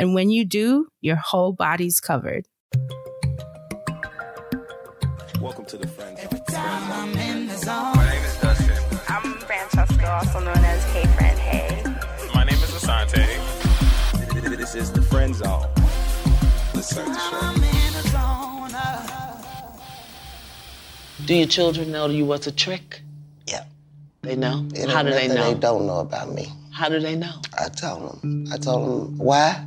And when you do, your whole body's covered. Welcome to the Friend Zone. My name is Dustin. I'm Francesca, also known as Hey Friend Hey. My name is Asante. This is the Friend Zone. Let's start the show. Do your children know you was a trick? Yeah. They know? It How do they know? They don't know about me. How do they know? I told them. I told them why.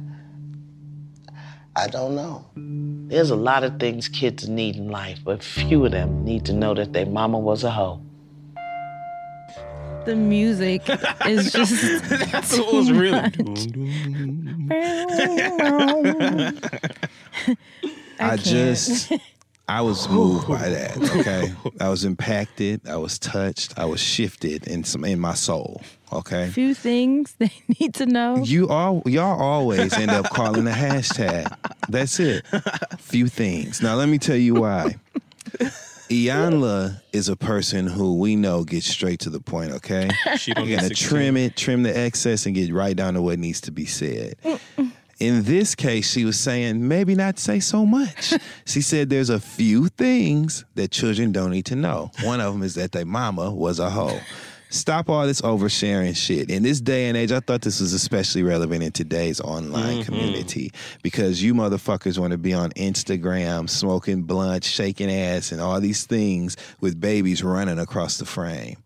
I don't know. There's a lot of things kids need in life, but few of them need to know that their mama was a hoe. The music is just. That's what was really. I just, I was moved by that. Okay, I was impacted. I was touched. I was shifted in some in my soul. Okay, Few things they need to know. you all y'all always end up calling a hashtag. That's it. Few things. Now let me tell you why. Iyanla is a person who we know gets straight to the point. Okay, She don't you gotta 16. trim it, trim the excess, and get right down to what needs to be said. In this case, she was saying maybe not say so much. she said there's a few things that children don't need to know. One of them is that their mama was a hoe. Stop all this oversharing shit. In this day and age, I thought this was especially relevant in today's online mm-hmm. community because you motherfuckers want to be on Instagram smoking blunt, shaking ass, and all these things with babies running across the frame.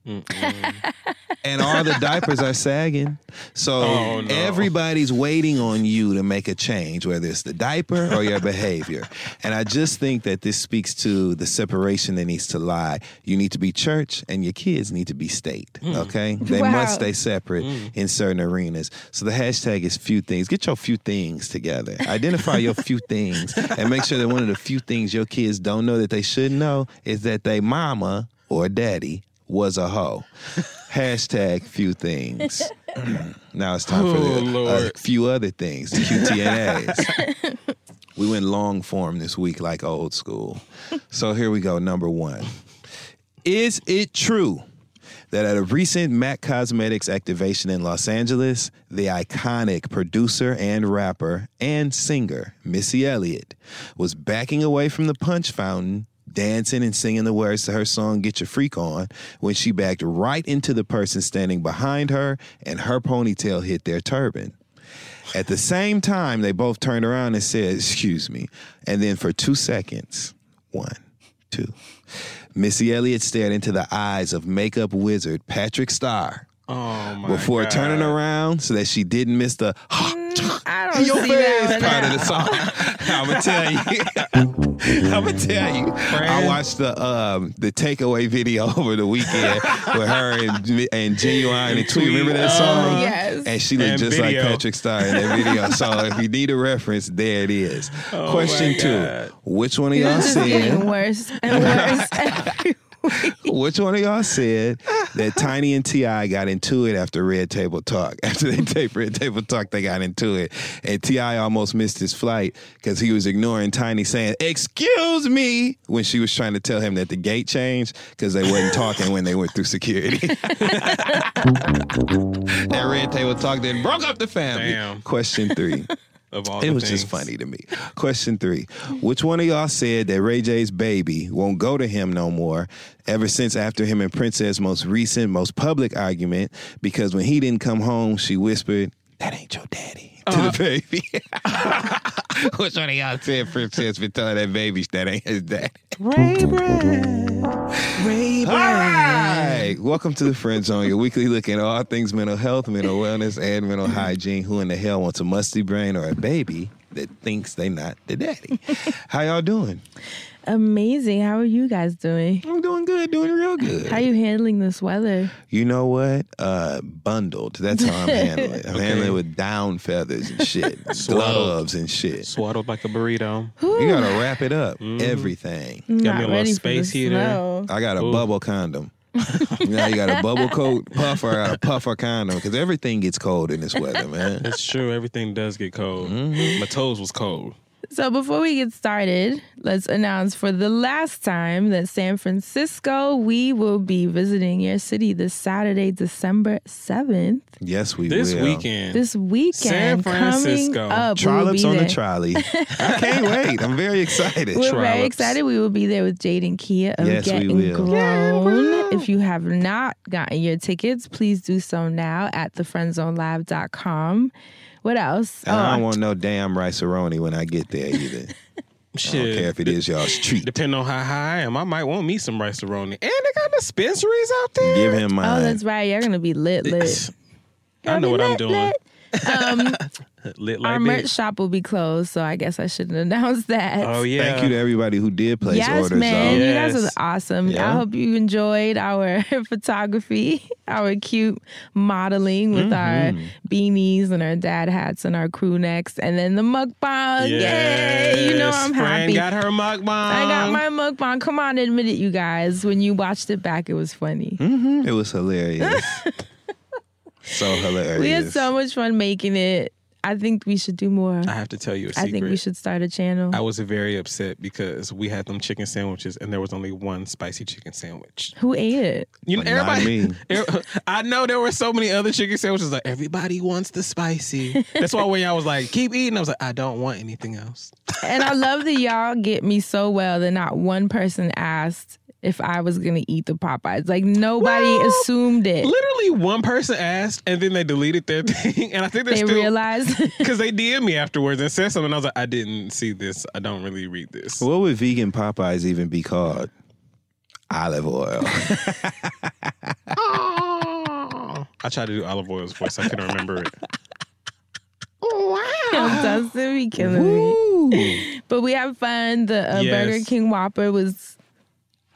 and all the diapers are sagging. So Oh, no. everybody's waiting on you to make a change, whether it's the diaper or your behavior. And I just think that this speaks to the separation that needs to lie. You need to be church, and your kids need to be state. Mm. Okay, they Wow. must stay separate mm. in certain arenas. So the hashtag is few things. Get your few things together. Identify your few things, and make sure that one of the few things your kids don't know that they should know is that they mama or daddy was a hoe. Hashtag few things. now it's time for Oh, the, a Lord. few other things, the QTNAs. we went long form this week, like old school. So here we go. Number one. Is it true that at a recent MAC Cosmetics activation in Los Angeles, the iconic producer and rapper and singer, Missy Elliott, was backing away from the punch fountain, dancing and singing the words to her song Get Your Freak On, when she backed right into the person standing behind her and her ponytail hit their turban. At the same time, they both turned around and said, Excuse me. And then for two seconds, one, two, Missy Elliott stared into the eyes of makeup wizard Patrick Starr Oh my before God. turning around so that she didn't miss the I don't your see that face one. part of the song. I'm gonna tell you. I'm gonna tell you. I watched the um, the takeaway video over the weekend with her and and Ginuwine and Tweet. Remember that song? Oh, yes. And she looked And just video. like Patrick Starr in that video. so if you need a reference, there it is. Oh Question two: Which one of y'all This is worse and worse. Which one of y'all said that Tiny and T.I. got into it after Red Table Talk? After they taped Red Table Talk, they got into it, and T.I. almost missed his flight because he was ignoring Tiny saying "Excuse me" when she was trying to tell him that the gate changed because they wasn't talking when they went through security. that Red Table Talk then broke up the family. Damn. Question three. Of all It was just funny to me. Question three. Which one of y'all said that Ray J's baby won't go to him no more ever since after him and Princess' most recent, most public argument? Because when he didn't come home, she whispered, That ain't your daddy. To the uh-huh. baby. Which one of y'all said Princess been telling that baby that ain't his dad? Ray Brad. Ray All right. Welcome to the Friend Zone, your weekly look at all things mental health, mental wellness, and mental hygiene. Who in the hell wants a musty brain or a baby that thinks they not the daddy? How y'all doing? Amazing. How are you guys doing? I'm doing good, doing real good. How are you handling this weather? You know what? Uh, bundled. That's how I'm handling it. I'm handling it with down feathers and shit, gloves and shit. Swaddled like a burrito. You gotta wrap it up. Everything. Got me Not a little ready space heater. snow. I got a Ooh. bubble condom. now you got a bubble coat puffer, I got a puffer condom because everything gets cold in this weather, man. It's true. Everything does get cold. Mm-hmm. My toes was cold. So before we get started, let's announce for the last time that San Francisco, we will be visiting your city this Saturday, December 7th. Yes, we This will. weekend. This weekend San Francisco. coming up. Trollops we'll on be the trolley. I can't wait. I'm very excited. We're very excited. We will be there with Jade and Keia of Yes, we Getting will. Grown. If you have not gotten your tickets, please do so now at thefriendzonelive.com. What else? And I don't Oh, want no damn rice when I get there either. I don't care Shit. if it is y'all's treat. Depending on how high I am, I might want me some rice roni. And they got dispensaries out there. Give him mine. oh, that's right. You're going to be lit, lit. I know what I'm doing. lit. Um, Lit like our merch bitch. shop will be closed, so I guess I shouldn't announce that. Oh yeah. Thank you to everybody who did place yes, orders. man. though. You guys Yes. are awesome. Yeah. I hope you enjoyed our photography, our cute modeling with Mm-hmm. our beanies and our dad hats and our crew necks, and then the mukbang. Yay! You know I'm Fran happy. got her mukbang. I got my mukbang. Come on, admit it, you guys. When you watched it back, it was funny. Mhm. It was hilarious. So hilarious. We had so much fun making it. I think we should do more. I have to tell you a I secret. I think we should start a channel. I was very upset because we had them chicken sandwiches and there was only one spicy chicken sandwich. Who ate it? You know, Not everybody. me. er- I know there were so many other chicken sandwiches. Like everybody wants the spicy. That's why when y'all was like, "Keep eating," I was like, "I don't want anything else." And I love that y'all get me so well that not one person asked if I was gonna eat the Popeyes. Like nobody Well, assumed it. Literally, one person asked, and then they deleted their thing. And I think they're They still realized. because they DM me afterwards and said something. I was like, "I didn't see this. I don't really read this." What would vegan Popeyes even be called? Olive oil. I tried to do olive oil's voice. I couldn't remember it. Wow. Dustin be killing me. But we have fun. The uh, Yes. Burger King Whopper was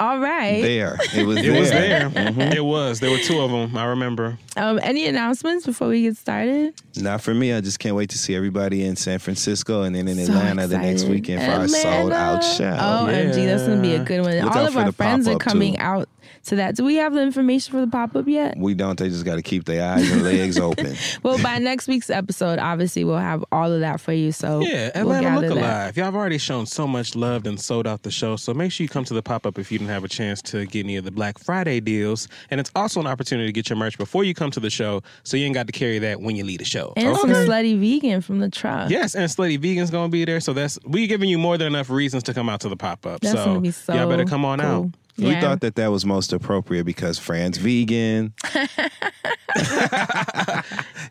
all right. there. It was It there. was there. Mm-hmm. It was. There were two of them. I remember. Um, any announcements before we get started? Not for me. I just can't wait to see everybody in San Francisco and then in So Atlanta the next weekend for our sold out Atlanta. show. OMG, that's gonna be a good one. Look All of our friends are coming too. out to that. Do we have the information for the pop up yet? We don't. They just got to keep their eyes and legs open. Well, by next week's episode, obviously we'll have all of that for you. So Yeah, we'll Atlanta Look. Alive. Y'all have already shown so much love and sold out the show. So make sure you come to the pop up if you didn't have a chance to get any of the Black Friday deals. And it's also an opportunity to get your merch before you come to the show, so you ain't got to carry that when you leave the show. And some slutty vegan from the truck. Yes, and Slutty Vegan's gonna be there. So that's we giving you more than enough reasons to come out to the pop up. So, so. y'all better come on cool. out. We thought that that was most appropriate because Fran's vegan.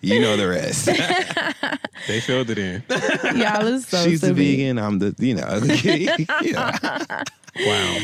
you know the rest. They filled it in. Y'all is so She's the silly. vegan. I'm the, you know. yeah. wow.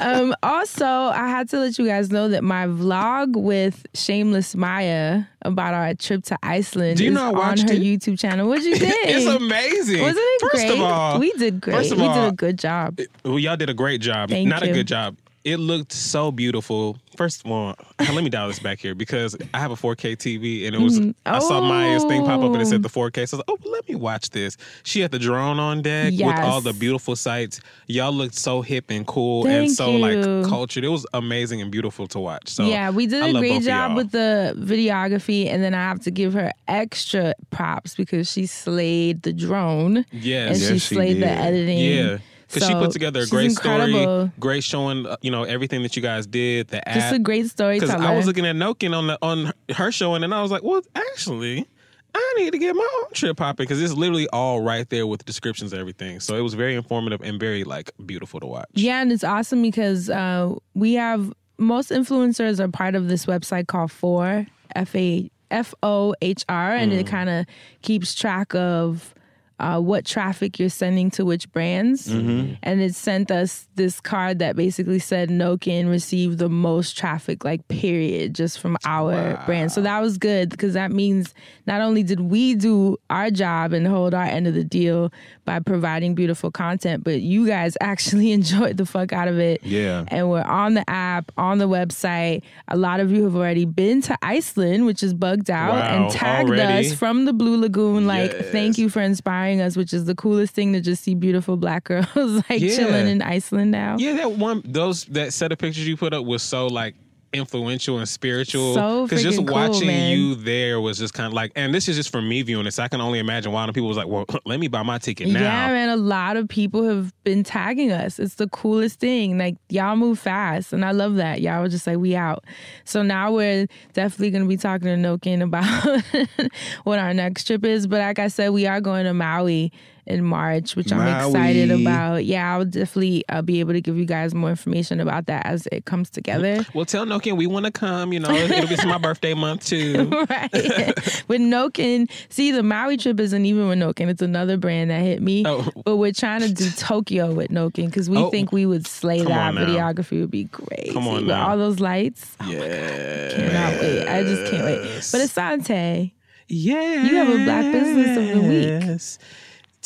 Um, also, I had to let you guys know that my vlog with Shameless Maya about our trip to Iceland Do you is know I on her it? YouTube channel. What'd you think? It's amazing. Wasn't it First great? of all, we did great. first of we did a good job. Well, y'all did a great job. Thank Not you. a good job. It looked so beautiful. First of all, let me dial this back here because I have a 4K TV and it was mm-hmm. I saw Maya's thing pop up and it said oh. the 4K. So I was like, oh, let me watch this. She had the drone on deck with all the beautiful sights. Y'all looked so hip and cool Thank and so you. like cultured. It was amazing and beautiful to watch. So yeah, we did I a great job with the videography, and then I have to give her extra props because she slayed the drone Yes. and Yes, she she slayed the editing. Yeah. Because she put together a great incredible. story, great showing, uh, you know, everything that you guys did, the Just a great story. Because. I was looking at Nokin on the on her showing, and I was like, well, actually, I need to get my own trip popping because it's literally all right there with descriptions and everything. So it was very informative and very like beautiful to watch. Yeah, and it's awesome because uh, we have most influencers are part of this website called Fohr F A F O H R, and Mm. it kind of keeps track of uh, what traffic you're sending to which brands. Mm-hmm. And it sent us this card that basically said Nokin received the most traffic, like period, just from our brand. So that was good because that means not only did we do our job and hold our end of the deal by providing beautiful content, but you guys actually enjoyed the fuck out of it. Yeah. And we're on the app, on the website. A lot of you have already been to Iceland, which is bugged out, Wow, and tagged already? us from the Blue Lagoon. Like, Yes. thank you for inspiring us, which is the coolest thing to just see beautiful black girls like Yeah. chilling in Iceland now. Yeah, that one, those that set of pictures you put up was so like influential and spiritual. So just cool, watching man. you there was just kind of like, and this is just for me viewing this. I can only imagine why people was like, well, let me buy my ticket now. Yeah, man, a lot of people have been tagging us. It's the coolest thing. Like, y'all move fast, and I love that. Y'all were just like, we out. So now we're definitely going to be talking to Nokin about what our next trip is. But like I said, we are going to Maui in March, which I'm excited about. Yeah, I'll definitely uh, be able to give you guys more information about that as it comes together. Well, tell Nokin we want to come. You know, it'll be my birthday month too. right. with Nokin, see, the Maui trip isn't even with Nokin. It's another brand that hit me. Oh. But we're trying to do Tokyo with Nokin because we Oh. think we would slay Come that. on now. Videography would be great. Come on with now. all those lights. Yeah. Cannot wait. I just can't wait. But Asante, Yeah. You have a black business of the week.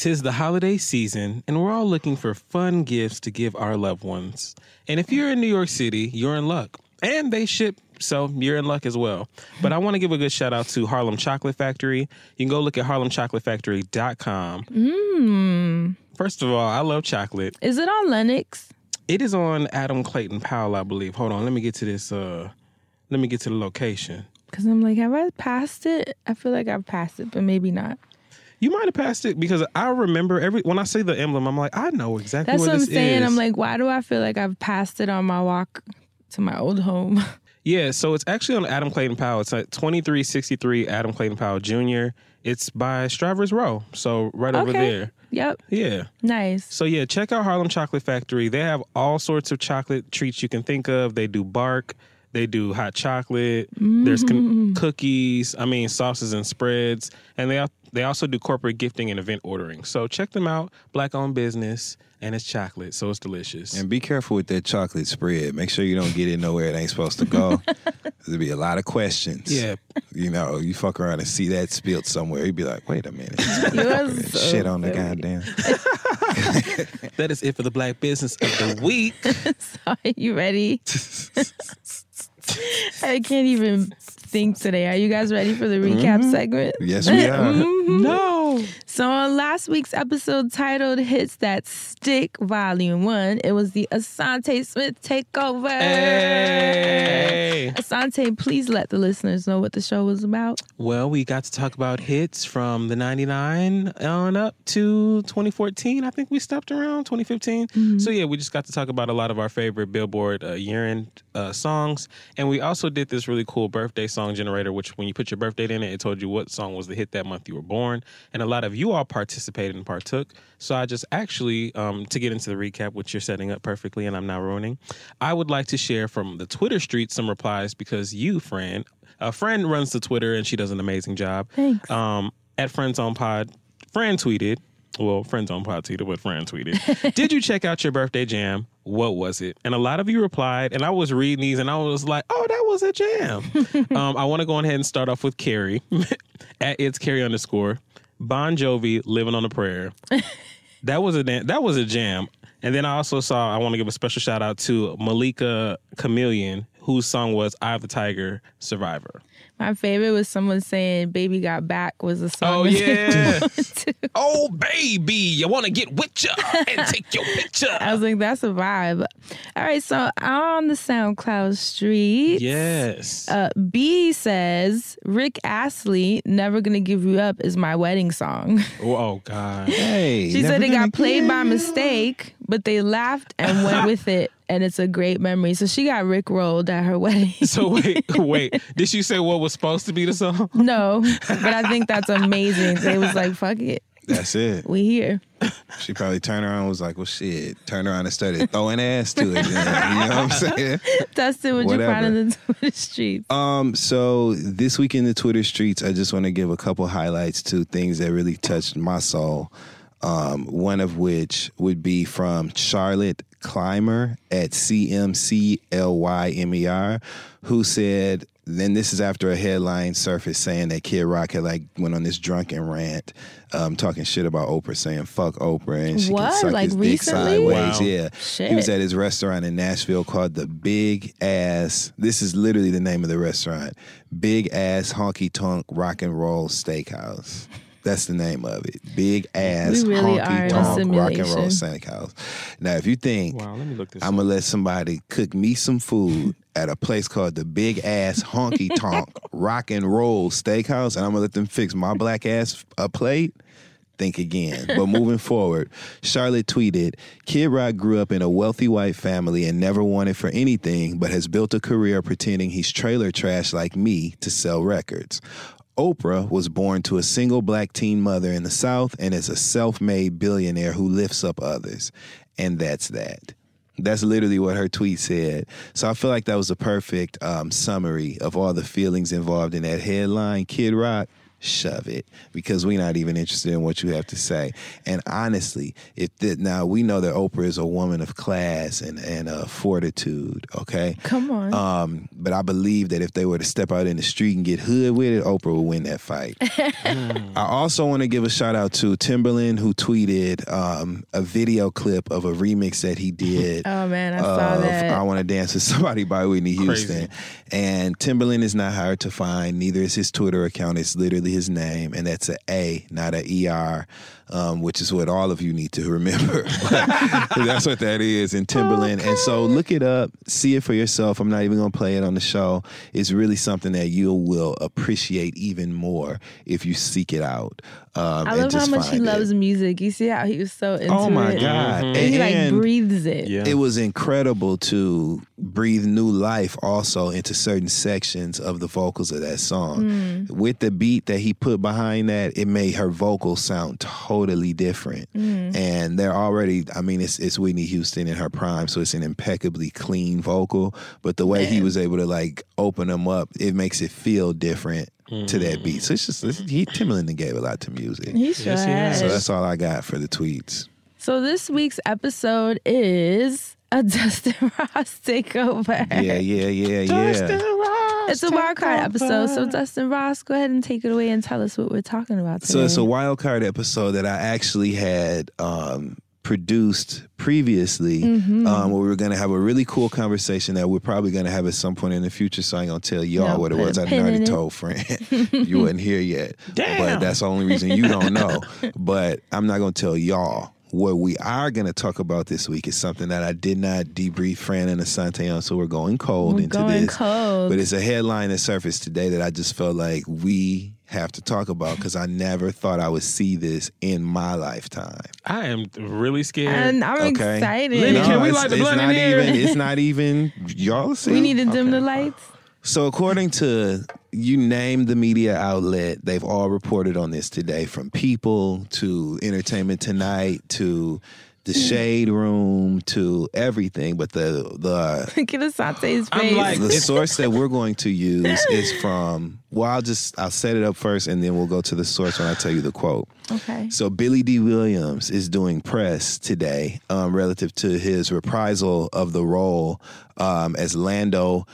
Tis the holiday season, and we're all looking for fun gifts to give our loved ones. And if you're in New York City, you're in luck. And they ship, so you're in luck as well. But I want to give a good shout out to Harlem Chocolate Factory. You can go look at harlemchocolatefactory.com. mm, First of all, I love chocolate. is it on Lenox? It is on Adam Clayton Powell, I believe. Hold on, let me get to this. Uh, let me get to the location. Because I'm like, have I passed it? I feel like I've passed it, but maybe not. You might have passed it because I remember every when I see the emblem, I'm like, I know exactly That's what I'm this saying. is. I'm like, why do I feel like I've passed it on my walk to my old home? yeah, so it's actually on Adam Clayton Powell. It's at 2363 Adam Clayton Powell Jr. It's by Strivers Row, so right over there. yep. Yeah. Nice. So yeah, check out Harlem Chocolate Factory. They have all sorts of chocolate treats you can think of. They do bark. They do hot chocolate. There's con- mm. cookies. I mean, sauces and spreads, and they they also do corporate gifting and event ordering. So check them out. Black owned business, and it's chocolate, so it's delicious. And be careful with that chocolate spread. Make sure you don't get it nowhere it ain't supposed to go. There'll be a lot of questions. yeah, You know, you fuck around and see that spilled somewhere. You'd be like, wait a minute. Yours so Shit on the goddamn. that is it for the Black Business of the Week. Are you ready? I can't even think today. Are you guys ready for the recap mm-hmm. segment? Yes, we are. Mm-hmm. no. So on last week's episode titled Hits That Stick Volume 1, it was the Asante Smith takeover. Hey. Asante, please let the listeners know what the show was about. Well, we got to talk about hits from the 99 on up to 2014. I think we stopped around 2015. So, yeah, we just got to talk about a lot of our favorite Billboard uh, year end uh, songs. And we also did this really cool birthday song generator, which when you put your birthday in it, it told you what song was the hit that month you were born. And a lot of you all participated and partook. So, I just actually, um, to get into the recap, which you're setting up perfectly and I'm now ruining, I would like to share from the Twitter street some replies because you, friend, a friend runs the Twitter and she does an amazing job. Thanks. Um, at Friends on Pod, Fran tweeted, well, Friends on Pod tweeted, but Fran tweeted, Did you check out your birthday jam? What was it? And a lot of you replied, and I was reading these and I was like, oh, that was a jam. um, I want to go ahead and start off with Carrie at it's Carrie underscore. Bon Jovi, Living on a Prayer. that was a that was a jam. And then I also saw I want to give a special shout out to Malika Chameleon, whose song was Eye of the Tiger," Survivor. My favorite was someone saying Baby Got Back was a song. Oh yeah. oh baby, you want to get with ya and take your picture. I was like, that's a vibe. All right, so on the SoundCloud street. yes. Uh, B says Rick Astley, "Never Gonna Give You Up" is my wedding song. oh, oh, God. Hey. She said it got played by mistake, but they laughed and went with it, and it's a great memory. So she got Rick rolled at her wedding. So wait, wait. Did she say what was supposed to be the song? no, but I think that's amazing. They was like, "Fuck it." That's it. We here. She probably turned around and was like, well, shit. Turned around and started throwing ass to it. Then, you know what I'm saying? Dustin, what you Whatever. find in the Twitter streets? Um, so this week in the Twitter streets, I just want to give a couple highlights to things that really touched my soul. Um, one of which would be from Charlotte Clymer at CMCLYMER, E who said, then this is after a headline surfaced saying that Kid Rock had like went on this drunken rant, um, talking shit about Oprah, saying fuck Oprah and she What? can suck Like his dick sideways. Wow. Yeah, Shit. he was at his restaurant in Nashville called the Big Ass. This is literally the name of the restaurant. Big Ass Honky Tonk Rock and Roll Steakhouse. That's the name of it. Big Ass We really Honky Tonk Rock and Roll simulation. Steakhouse. Now, if you think Wow, let me look this I'm gonna let somebody cook me some food at a place called the Big Ass Honky Tonk Rock and Roll Steakhouse, and I'm gonna let them fix my black ass a plate. Think again. But moving forward, Charlotte tweeted Kid Rock grew up in a wealthy white family and never wanted for anything, but has built a career pretending he's trailer trash like me to sell records. Oprah was born to a single black teen mother in the South and is a self made billionaire who lifts up others. And that's that. That's literally what her tweet said. So I feel like that was a perfect um, summary of all the feelings involved in that headline. Kid Rock, shove it because we're not even interested in what you have to say. And honestly, if that now we know that Oprah is a woman of class and and uh, fortitude. Okay, Come on. um, but I believe that if they were to step out in the street and get hood with it, Oprah would win that fight. I also want to give a shout out to Timbaland who tweeted um, a video clip of a remix that he did. oh man, I saw of that. I Want to Dance with Somebody by Whitney Crazy. Houston. And Timbaland is not hard to find. Neither is his Twitter account. It's literally his name, and that's a A, not a ER, um, which is what all of you need to remember. That's what that is in Timbaland. And so look it up, see it for yourself. I'm not even going to play it on the show. It's really something that you will appreciate even more if you seek it out. Um, I and love how much he it. loves music. You see how he was so into Oh my it. God. Mhm. And he like And- breathes it. Yeah. it was incredible to breathe new life also into certain sections of the vocals of that song. With the beat that he put behind that, it made her vocals sound totally different. Mm. And they're already, I mean, it's it's Whitney Houston in her prime, so it's an impeccably clean vocal. But the way he was able to like open them up, it makes it feel different to that beat. Mm. So it's just it's, he Timbaland gave a lot to music. He sure Yes, he has. has. So that's all I got for the tweets. So this week's episode is a Dustin Ross takeover. Yeah, yeah, yeah, yeah. It's a wild card episode. So Dustin Ross, go ahead and take it away and tell us what we're talking about today. So it's a wild card episode that I actually had um, produced previously, Mm-hmm. um, where we were going to have a really cool conversation that we're probably going to have at some point in the future. So I ain't going to tell y'all No, what it was. I pin already in it. told friend you wasn't here yet, but that's the only reason you don't know. But I'm not going to tell y'all. What we are going to talk about this week is something that I did not debrief Fran and Asante on, so we're going cold We're into going this. cold. But it's a headline that surfaced today that I just felt like we have to talk about because I never thought I would see this in my lifetime. I am really scared. and I'm Okay. excited. Lenny, can we it's, light the it's blunt in not here? even. It's not even. Y'all see. we need to dim Okay. the lights. So according to you name the media outlet, they've all reported on this today, from People to Entertainment Tonight to the Shade Room to everything. But the the Get Asante's I'm face. like- the source that we're going to use is from well i'll just i'll set it up first and then we'll go to the source when i tell you the quote okay. so billy dee williams is doing press today um, relative to his reprisal of the role um, as lando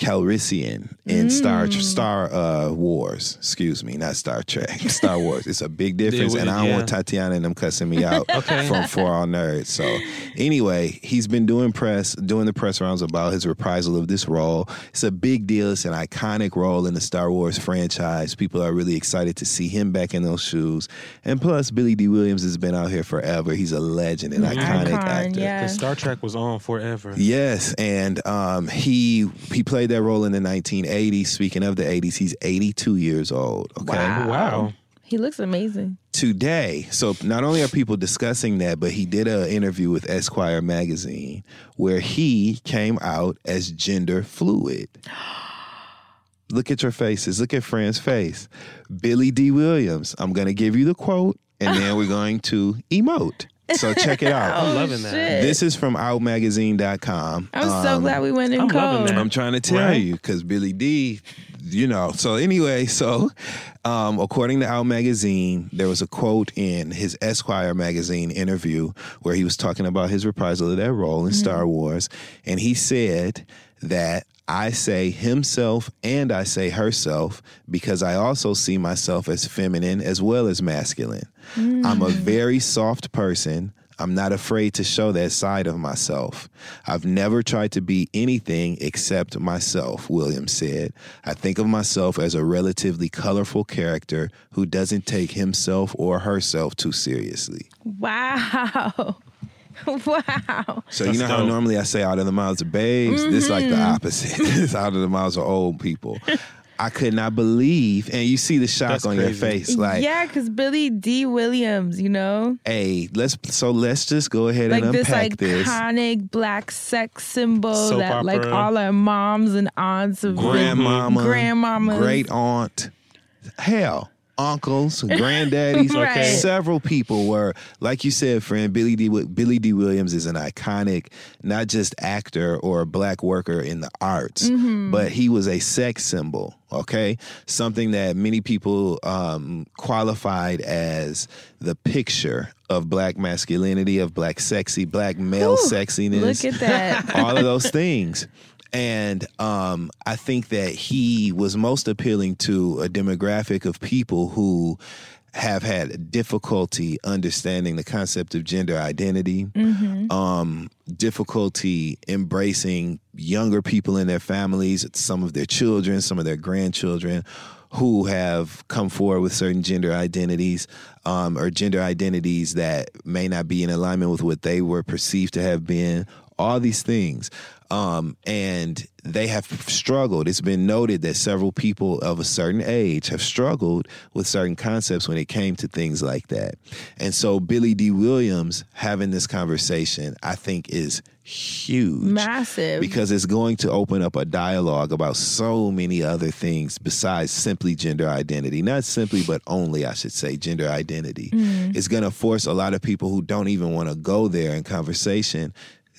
Calrissian in Star Mm. Star uh, Wars. Excuse me, not Star Trek. Star Wars. It's a big difference, would- and I don't yeah. want Tatiana and them cussing me out from For All Nerds. So anyway, he's been doing press, doing the press rounds about his reprisal of this role. It's a big deal. It's an iconic role in the Star Wars franchise. People are really excited to see him back in those shoes. And plus, Billy Dee. Williams has been out here forever. He's a legend, an iconic Icon, actor. yeah. Star Trek was on forever. Yes, and um, he he played that role in the 1980s. Speaking of the 80s, he's 82 years old. Okay, Wow. Wow. He looks amazing. today. So not only are people discussing that, but he did an interview with Esquire magazine where he came out as gender fluid. Look at your faces. Look at Fran's face. Billy Dee. Williams. I'm going to give you the quote and then we're going to emote. So check it out. I'm loving that. shit. This is from outmagazine.com. I'm so Um, glad we went in I'm loving cold. that. I'm trying to tell Right. you because Billy Dee, you know. So anyway, so um, according to Out Magazine, there was a quote in his Esquire magazine interview where he was talking about his reprisal of that role in Star Wars, and he said that. I say himself and I say herself because I also see myself as feminine as well as masculine. I'm a mm. very soft person. I'm not afraid to show that side of myself. I've never tried to be anything except myself, Williams said. I think of myself as a relatively colorful character who doesn't take himself or herself too seriously. Wow. wow. So That's you know how normally I say out of the mouths of babes? This is like the mm-hmm. opposite. it's out of the mouths of old people. I could not believe, and you see the shock That's on your face, like, yeah, because Billy Dee. Williams, you know, hey, let's so let's just go ahead like and unpack this. iconic black sex symbol Soap that like all our moms and aunts have been- grandmama, great aunt, hell, uncles, granddaddies. Right. Several people were, like you said, friend. Billy Dee. Billy Dee. Williams is an iconic, not just actor or a black worker in the arts, Mm-hmm. but he was a sex symbol. Okay, something that many people um, qualified as the picture of black masculinity, of black sexy, black male Whew, sexiness Look at that. all of those things. And um, I think that he was most appealing to a demographic of people who have had difficulty understanding the concept of gender identity, um, difficulty embracing younger people in their families, some of their children, some of their grandchildren who have come forward with certain gender identities um, or gender identities that may not be in alignment with what they were perceived to have been, all these things. Um, and they have struggled. It's been noted that several people of a certain age have struggled with certain concepts when it came to things like that. And so Billy Dee. Williams having this conversation, I think, is huge Massive. because it's going to open up a dialogue about so many other things besides simply gender identity. Not simply, but only, I should say, gender identity. It's going to force a lot of people who don't even want to go there in conversation.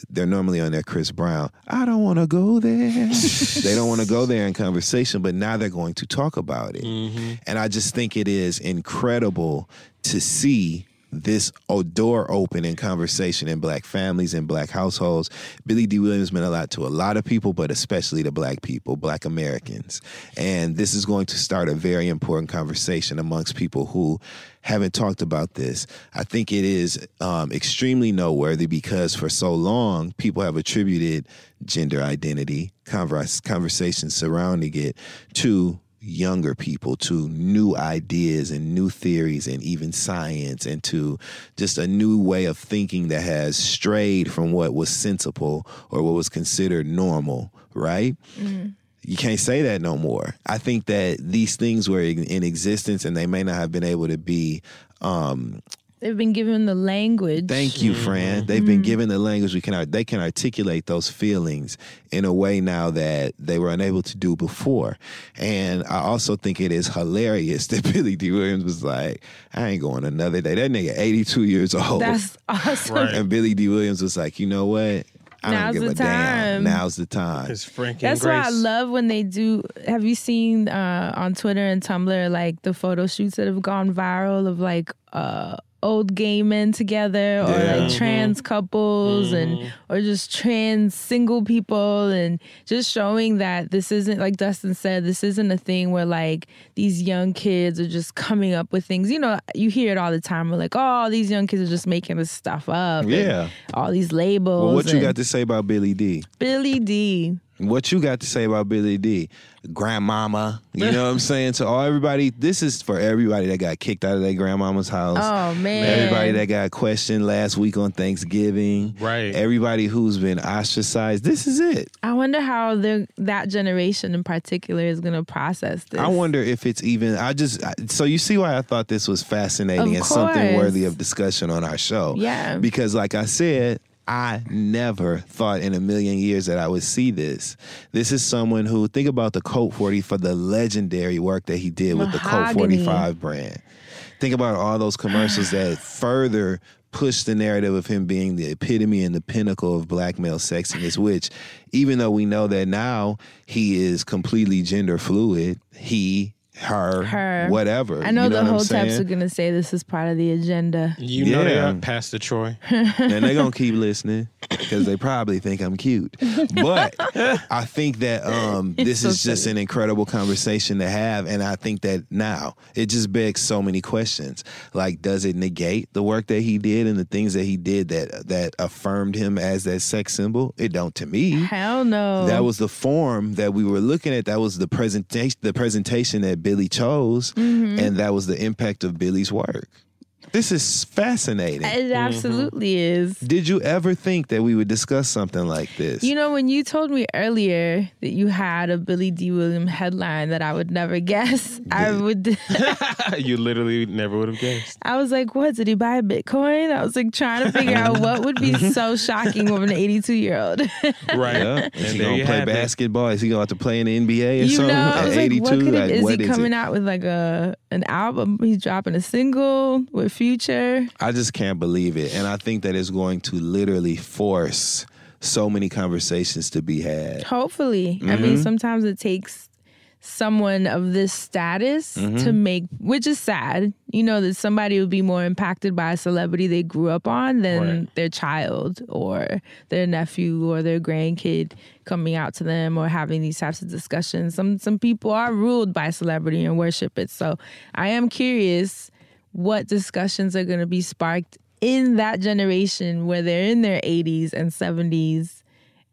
They're normally on their Chris Brown. I don't want to go there. they don't want to go there in conversation, but now they're going to talk about it. Mm-hmm. And I just think it is incredible to see this door open in conversation in black families and black households. Billy Dee. Williams meant a lot to a lot of people, but especially to black people, black Americans. And this is going to start a very important conversation amongst people who haven't talked about this. I think it is um, extremely noteworthy because for so long, people have attributed gender identity, converse, conversations surrounding it, to younger people to new ideas and new theories and even science and to just a new way of thinking that has strayed from what was sensible or what was considered normal, right? You can't say that no more. I think that these things were in in existence and they may not have been able to be um, They've been given the language. Thank you, Fran. They've been given the language we can they can articulate those feelings in a way now that they were unable to do before. And I also think it is hilarious that Billy Dee. Williams was like, I ain't going another day. That nigga 82 years old. That's awesome. Right. and Billy Dee. Williams was like, you know what? I Now's don't give the a damn. time. Now's the time. His Frankie That's and why I love when they do. Have you seen uh, on Twitter and Tumblr like the photo shoots that have gone viral of like uh, old gay men together or Yeah. like trans mm-hmm. couples and mm-hmm. or just trans single people and just showing that this isn't like Dustin said this isn't a thing where like these young kids are just coming up with things. You know, you hear it all the time. We're like, oh, these young kids are just making this stuff up. Yeah. all these labels. Well, what you got to say about Billy Dee? Billy Dee. What you got to say about Billy Dee? Grandmama, you know what I'm saying? To all everybody, this is for everybody that got kicked out of their grandmama's house. Oh man. Everybody that got questioned last week on Thanksgiving. Right. Everybody who's been ostracized. This is it. I wonder how the that generation in particular is going to process this. I wonder if it's even. I just. So you see why I thought this was fascinating Of and something worthy of discussion on our show. Yeah. Because, like I said, I never thought in a million years that I would see this. This is someone who think about the Colt 40 for the legendary work that he did with the Colt 45 brand. Think about all those commercials that further push the narrative of him being the epitome and the pinnacle of black male sexiness, which, even though we know that now he is completely gender fluid, he, her, Her. whatever. I know you the what whole types saying? are gonna say this is part of the agenda. You know they Yeah. are, Pastor Troy. and they're gonna keep listening because they probably think I'm cute. But I think that um, this so is just an incredible conversation to have, and I think that now it just begs so many questions. Like, does it negate the work that he did and the things that he did that that affirmed him as that sex symbol? It don't to me. Hell no. That was the form that we were looking at. That was the presentation, the presentation that Billy chose, Mm-hmm. and that was the impact of Billy's work. This is fascinating. It mm-hmm. absolutely is. Did you ever think that we would discuss something like this? You know, when you told me earlier that you had a Billy Dee. Williams headline that I would never guess, I would. you literally never would have guessed. I was like, "What did he buy a Bitcoin?" I was like trying to figure out what would be so shocking with an 82 year old. Right. yeah. And Is he gonna play basketball? Is he going to have to play in the NBA or You something know, I at was like, 82? what could it, Like, is what he is coming it? out with like a an album? He's dropping a single with Future. I just can't believe it. And I think that it's going to literally force so many conversations to be had. Hopefully, I Mm-hmm. mean, sometimes it takes someone of this status Mm-hmm. to make, which is sad. You know that somebody would be more impacted by a celebrity they grew up on than Right. their child or their nephew or their grandkid coming out to them or having these types of discussions. Some some people are ruled by celebrity and worship it. So I am curious what discussions are going to be sparked in that generation where they're in their 80s and 70s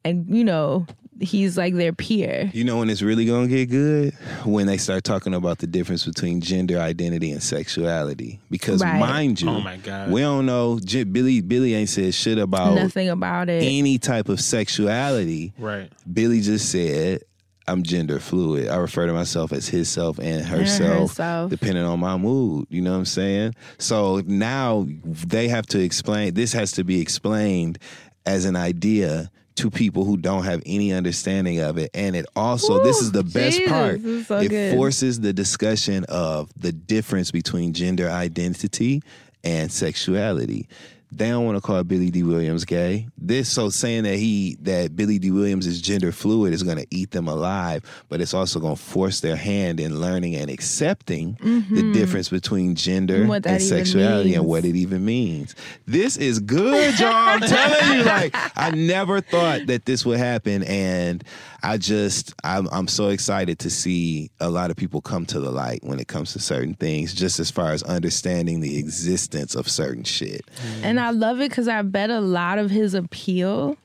and you know he's like their peer You know when it's really going to get good? When they start talking about the difference between gender identity and sexuality. Because Right. mind you, Oh my God. we don't know. J- Billy Billy ain't said shit about nothing about it any type of sexuality. Right. Billy just said, I'm gender fluid. I refer to myself as his self and herself, herself. depending on my mood. You know what I'm saying? So now they have to explain, this has to be explained as an idea to people who don't have any understanding of it. And it also, this is the best Jesus, part, so it good. forces the discussion of the difference between gender identity and sexuality. They don't want to call Billy Dee. Williams gay. This so saying that he that Billy Dee. Williams is gender fluid is going to eat them alive, but it's also going to force their hand in learning and accepting the difference between gender And Mm-hmm. what that and sexuality and what it even means. This is good, y'all. I'm telling you, like I never thought that this would happen, and I just I'm I'm so excited to see a lot of people come to the light when it comes to certain things, just as far as understanding the existence of certain shit. and i love it because i bet a lot of his appeal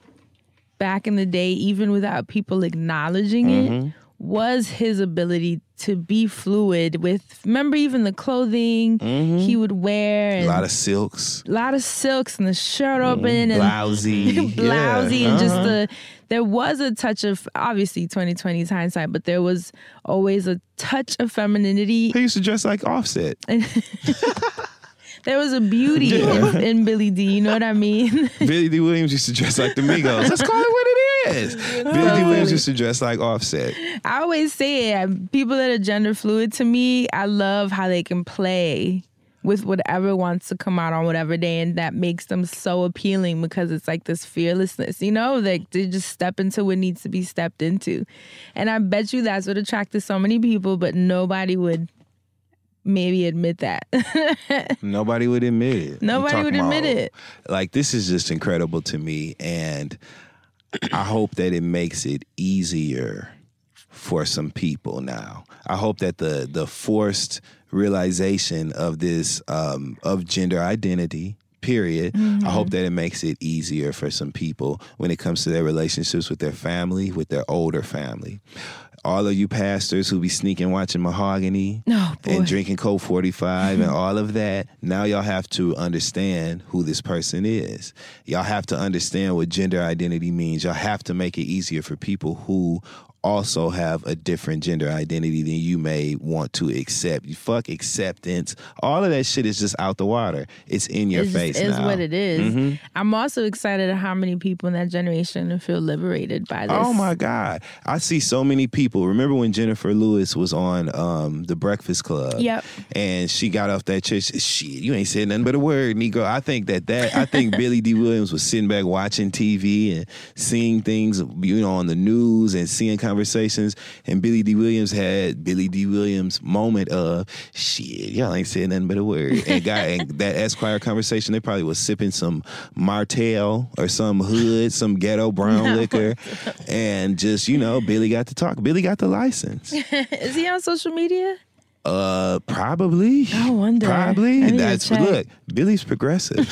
back in the day even without people acknowledging Mm-hmm. it was his ability to be fluid with remember even the clothing he would wear Mm-hmm. A lot of silks, a lot of silks and the shirt open and blousy, blousy Yeah, and just uh-huh. the there was a touch of obviously 2020's hindsight but there was always a touch of femininity He used to dress like Offset. there was a beauty in, in billy dee you know what i mean Billy Dee. Williams used to dress like the Migos. Let's call it what it is. Billy Dee. Williams used to dress like Offset. i always say it people that are gender fluid to me i love how they can play with whatever wants to come out on whatever day and that makes them so appealing because it's like this fearlessness you know like they just step into what needs to be stepped into and i bet you that's what attracted so many people but nobody would maybe admit that Nobody would admit it. Nobody would admit about- it. Like this is just incredible to me, and I hope that it makes it easier for some people now. I hope that the the forced realization of this um, of gender identity period i hope that it makes it easier for some people when it comes to their relationships with their family with their older family all of you pastors who be sneaking watching mahogany Oh, and drinking Coke 45 and all of that. Now y'all have to understand who this person is. Y'all have to understand what gender identity means. Y'all have to make it easier for people who also have a different gender identity than you may want to accept. You fuck acceptance. All of that shit is just out the water. It's in your It's face just, is now. what it is. Mhm. I'm also excited at how many people in that generation feel liberated by this. Oh my God. I see so many people. Remember when Jennifer Lewis was on um, The Breakfast Club? Yep. And she got off that chair. She said, Shit, you ain't saying nothing but a word, Negro. I think that that, I think Billy Dee. Williams was sitting back watching TV and seeing things, you know, on the news and seeing conversations. And Billy Dee. Williams had Billy Dee. Williams moment of, shit, y'all ain't saying nothing but a word. And got and that Esquire conversation, they probably was sipping some Martell or some hood, some ghetto brown liquor. And just, you know, Billy got to talk. Billy got the license. is he on social media? Uh, probably. I wonder. Probably. I need That's check. look. Billy's progressive,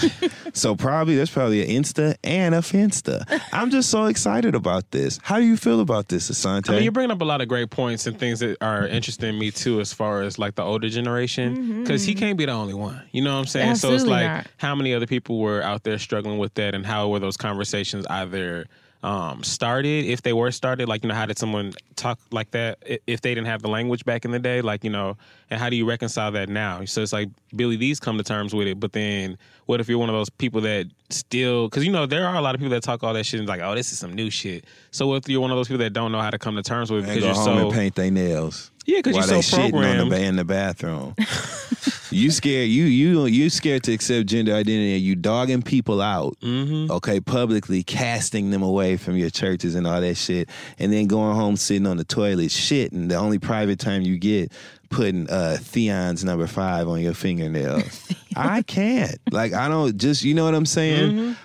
so probably there's probably an Insta and a Finsta. I'm just so excited about this. How do you feel about this, Asante? I mean, you're bringing up a lot of great points and things that are interesting me too, as far as like the older generation, because he can't be the only one. You know what I'm saying? so it's Mm-hmm. Absolutely like not. how many other people were out there struggling with that, and how were those conversations either um, started, if they were started? Like, you know, how did someone talk like that if they didn't have the language back in the day? Like, you know, and how do you reconcile that now? So it's like Billy Dee's come to terms with it, but then what if you're one of those people that still, because you know, there are a lot of people that talk all that shit and like, oh, this is some new shit. So what if you're one of those people that don't know how to come to terms with it because go you're home so and paint their nails. Yeah, 'cause while you're they so shitting on programmed. the, in the bathroom. you scared you you you scared to accept gender identity and you dogging people out. Mm-hmm. Okay, publicly casting them away from your churches and all that shit, and then going home sitting on the toilet shit, and the only private time you get putting uh Theon's number five on your fingernail. I can't. Like I don't just you know what I'm saying.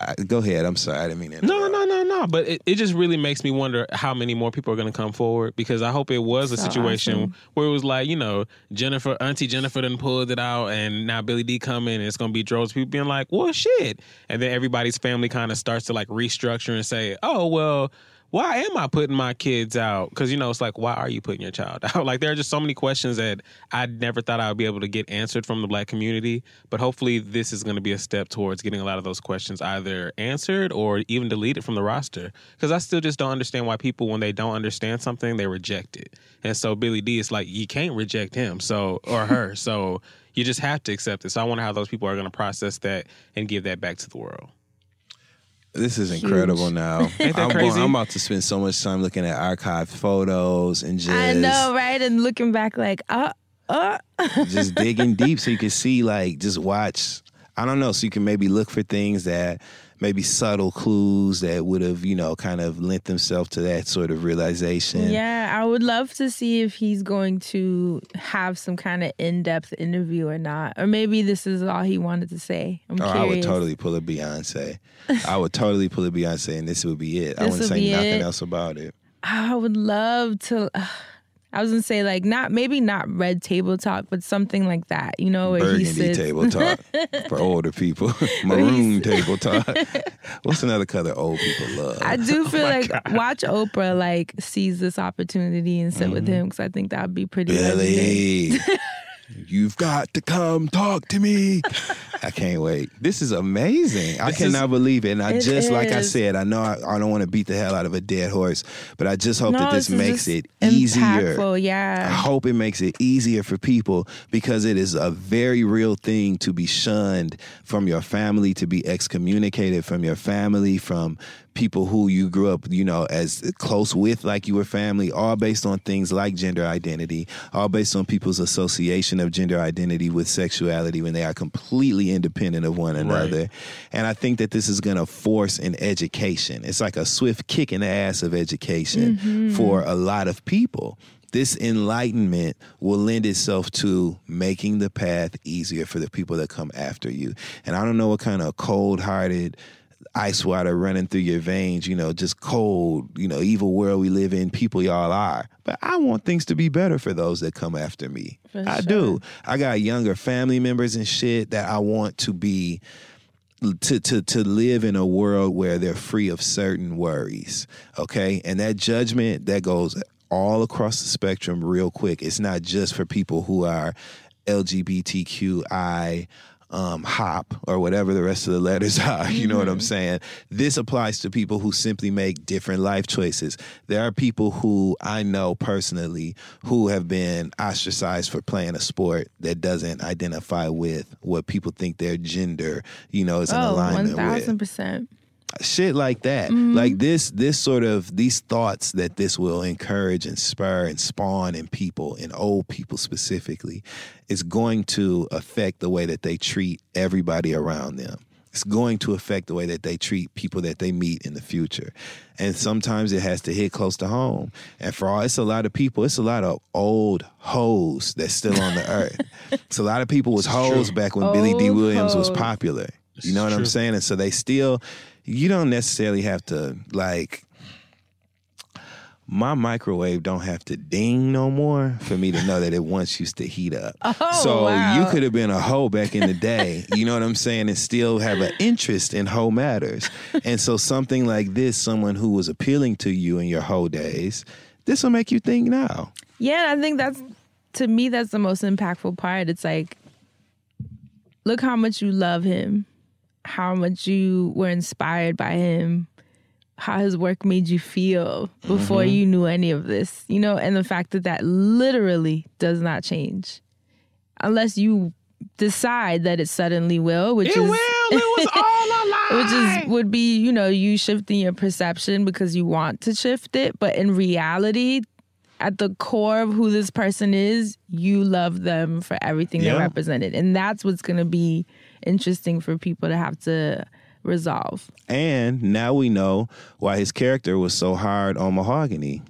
I, go ahead. I'm sorry. I didn't mean to. Mm-hmm. No, no, no, no. But it, it just really makes me wonder how many more people are going to come forward because I hope it was a So situation awesome. where it was like, you know, Jennifer, Auntie Jennifer done pulled it out and now Billy Dee coming and it's going to be droves people being like, well, shit. And then everybody's family kind of starts to like restructure and say, oh, well, why am I putting my kids out? Because, you know, it's like, why are you putting your child out? like, there are just so many questions that I never thought I would be able to get answered from the black community. But hopefully, this is going to be a step towards getting a lot of those questions either answered or even deleted from the roster. Because I still just don't understand why people, when they don't understand something, they reject it. And so, Billy Dee, it's like, you can't reject him, so, or her. so, you just have to accept it. So, I wonder how those people are going to process that and give that back to the world. This is incredible now. I'm? Going, I'm about to spend so much time looking at archived photos and just I know, right? And looking back, like, uh, uh. just digging deep so you can see like just watch I don't know, so you can maybe look for things that maybe subtle clues that would have, you know, kind of lent themselves to that sort of realization. Yeah, I would love to see if he's going to have some kind of in-depth interview or not, or maybe this is all he wanted to say. I'm curious. Oh, I would totally pull a Beyonce. I would totally pull a Beyonce and this would be it. I wouldn't would say nothing it. else about it. I would love to. I was gonna say like not maybe not red table talk, but something like that. You know, where he Burgundy sits. table talk for older people. Maroon table talk. What's another color old people love? I do Oh feel like watch Oprah like seize this opportunity and sit with Mm-hmm. him because I think that would be pretty. Billy, you've got to come talk to me. I can't wait. This is amazing. I This is- cannot believe it. And I It just, like I said, I know I, I don't want to beat the hell out of a dead horse, but I just hope No, that this is makes it easier. Impactful, I hope it makes it easier for people because it is a very real thing to be shunned from your family, to be excommunicated from your family, from people who you grew up, you know, as close with, like you were family, all based on things like gender identity, all based on people's association of gender identity with sexuality when they are completely independent of one another. And I think that this is going to force an education. It's like a swift kick in the ass of education mm-hmm. for a lot of people this enlightenment will lend itself to making the path easier for the people that come after you. And I don't know what kind of cold hearted ice water running through your veins, you know, just cold, you know, evil world we live in, people y'all are. But I want things to be better for those that come after me. For I sure. do. I got younger family members and shit that I want to be to to to live in a world where they're free of certain worries. Okay, and that judgment that goes all across the spectrum real quick. It's not just for people who are LGBTQI um, hop or whatever the rest of the letters are. You know what I'm saying? This applies to people who simply make different life choices. There are people who I know personally who have been ostracized for playing a sport that doesn't identify with what people think their gender, you know, is in Oh, alignment one with thousand percent. Shit like that. Mm-hmm. Like this this sort of these thoughts that this will encourage and spur and spawn in people in old people specifically is going to affect the way that they treat everybody around them. It's going to affect the way that they treat people that they meet in the future. And sometimes it has to hit close to home. And for all it's a lot of people it's a lot of old hoes that's still on the earth. It's a lot of people was hoes back when billy dee. Old williams was popular. You know what I'm saying? And so they still, you don't necessarily have to like. My microwave don't have to ding no more for me to know that it once used to heat up. Oh, so wow. you could have been a hoe back in the day, you know what I'm saying, and still have an interest in hoe matters. And so something like this, someone who was appealing to you in your hoe days, this will make you think now. Yeah, I think that's to me that's the most impactful part. It's like look how much you love him, how much you were inspired by him, how his work made you feel before Mm-hmm. you knew any of this. You know, and the fact that that literally does not change unless you decide that it suddenly will, which It is will. It was all a lie. which is would be you know you shifting your perception because you want to shift it but in reality at the core of who this person is you love them for everything Yeah. they represented and that's what's going to be interesting for people to have to resolve And now we know why his character was so hard on Mahogany.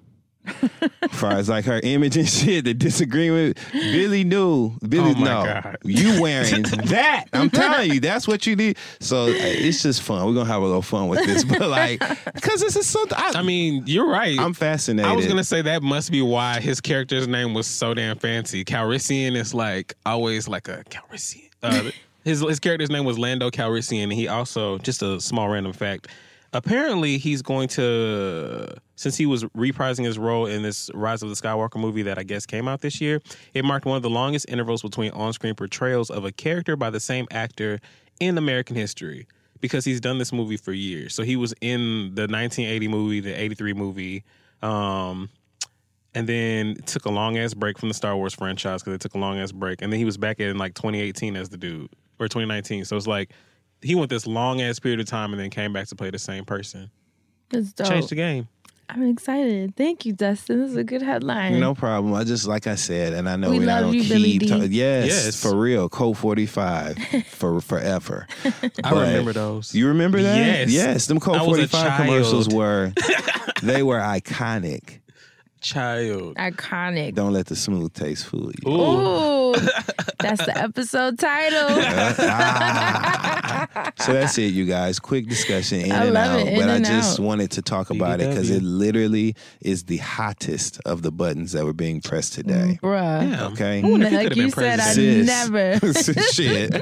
as far as like her image and shit, the disagreement. Billy knew. Billy, Oh my no, God. you wearing that? I'm telling you, that's what you need. So uh, it's just fun. We're gonna have a little fun with this, but like, because this is something. I, I mean, you're right. I'm fascinated. I was gonna say that must be why his character's name was so damn fancy. Calrissian is like always like a Calrissian. Uh, his his character's name was Lando Calrissian, and he also just a small random fact. Apparently, he's going to since he was reprising his role in this Rise of the Skywalker movie that I guess came out this year. It marked one of the longest intervals between on-screen portrayals of a character by the same actor in American history because he's done this movie for years. So he was in the 1980 movie, the 83 movie, um, and then took a long ass break from the Star Wars franchise because they took a long ass break, and then he was back in like 2018 as the dude or 2019. So it's like he went this long ass period of time and then came back to play the same person. it's dope Changed the game. i'm excited thank you dustin this is a good headline No problem. I just like I said, and I know We we're not love gonna you, Billy keep. Dee. ta- yes, Yes. for real. Colt 45 for forever. I But remember those. You remember that? Yes. Yes. Them Colt I was a 45 commercials were they were iconic. Child. iconic Don't let the smooth taste fool you. Ooh. Ooh, that's the episode title so that's it, you guys. Quick discussion in I and love out. it, in but I just out. wanted to talk about it because it literally is the hottest of the buttons that were being pressed today. Mm, bruh Damn. Okay. wonder if like you been said i. Sis. never Shit.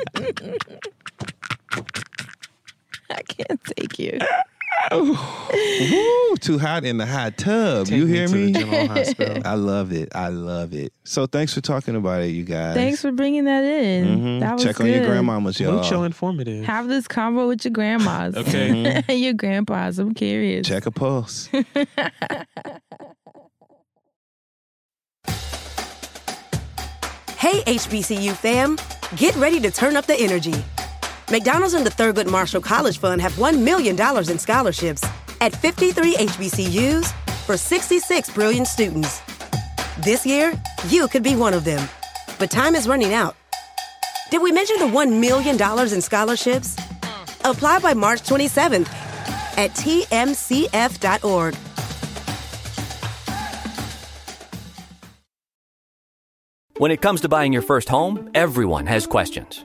i can't take you Woo, too hot in the hot tub. Take you hear to me? the General Hospital. I love it. I love it. So thanks for talking about it, you guys. Thanks for bringing that in. Mhm. That was Check good. on your grandmamas, y'all. Mucho informative. Have this convo with your grandmas. Okay. your grandpas. I'm curious. Check a pulse. Hey, HBCU fam, get ready to turn up the energy. McDonald's and the Thurgood Marshall College Fund have $1 million in scholarships at 53 HBCUs for 66 brilliant students. This year, you could be one of them. But time is running out. Did we mention the $1 million in scholarships? Apply by March 27th at tmcf.org. When it comes to buying your first home, everyone has questions.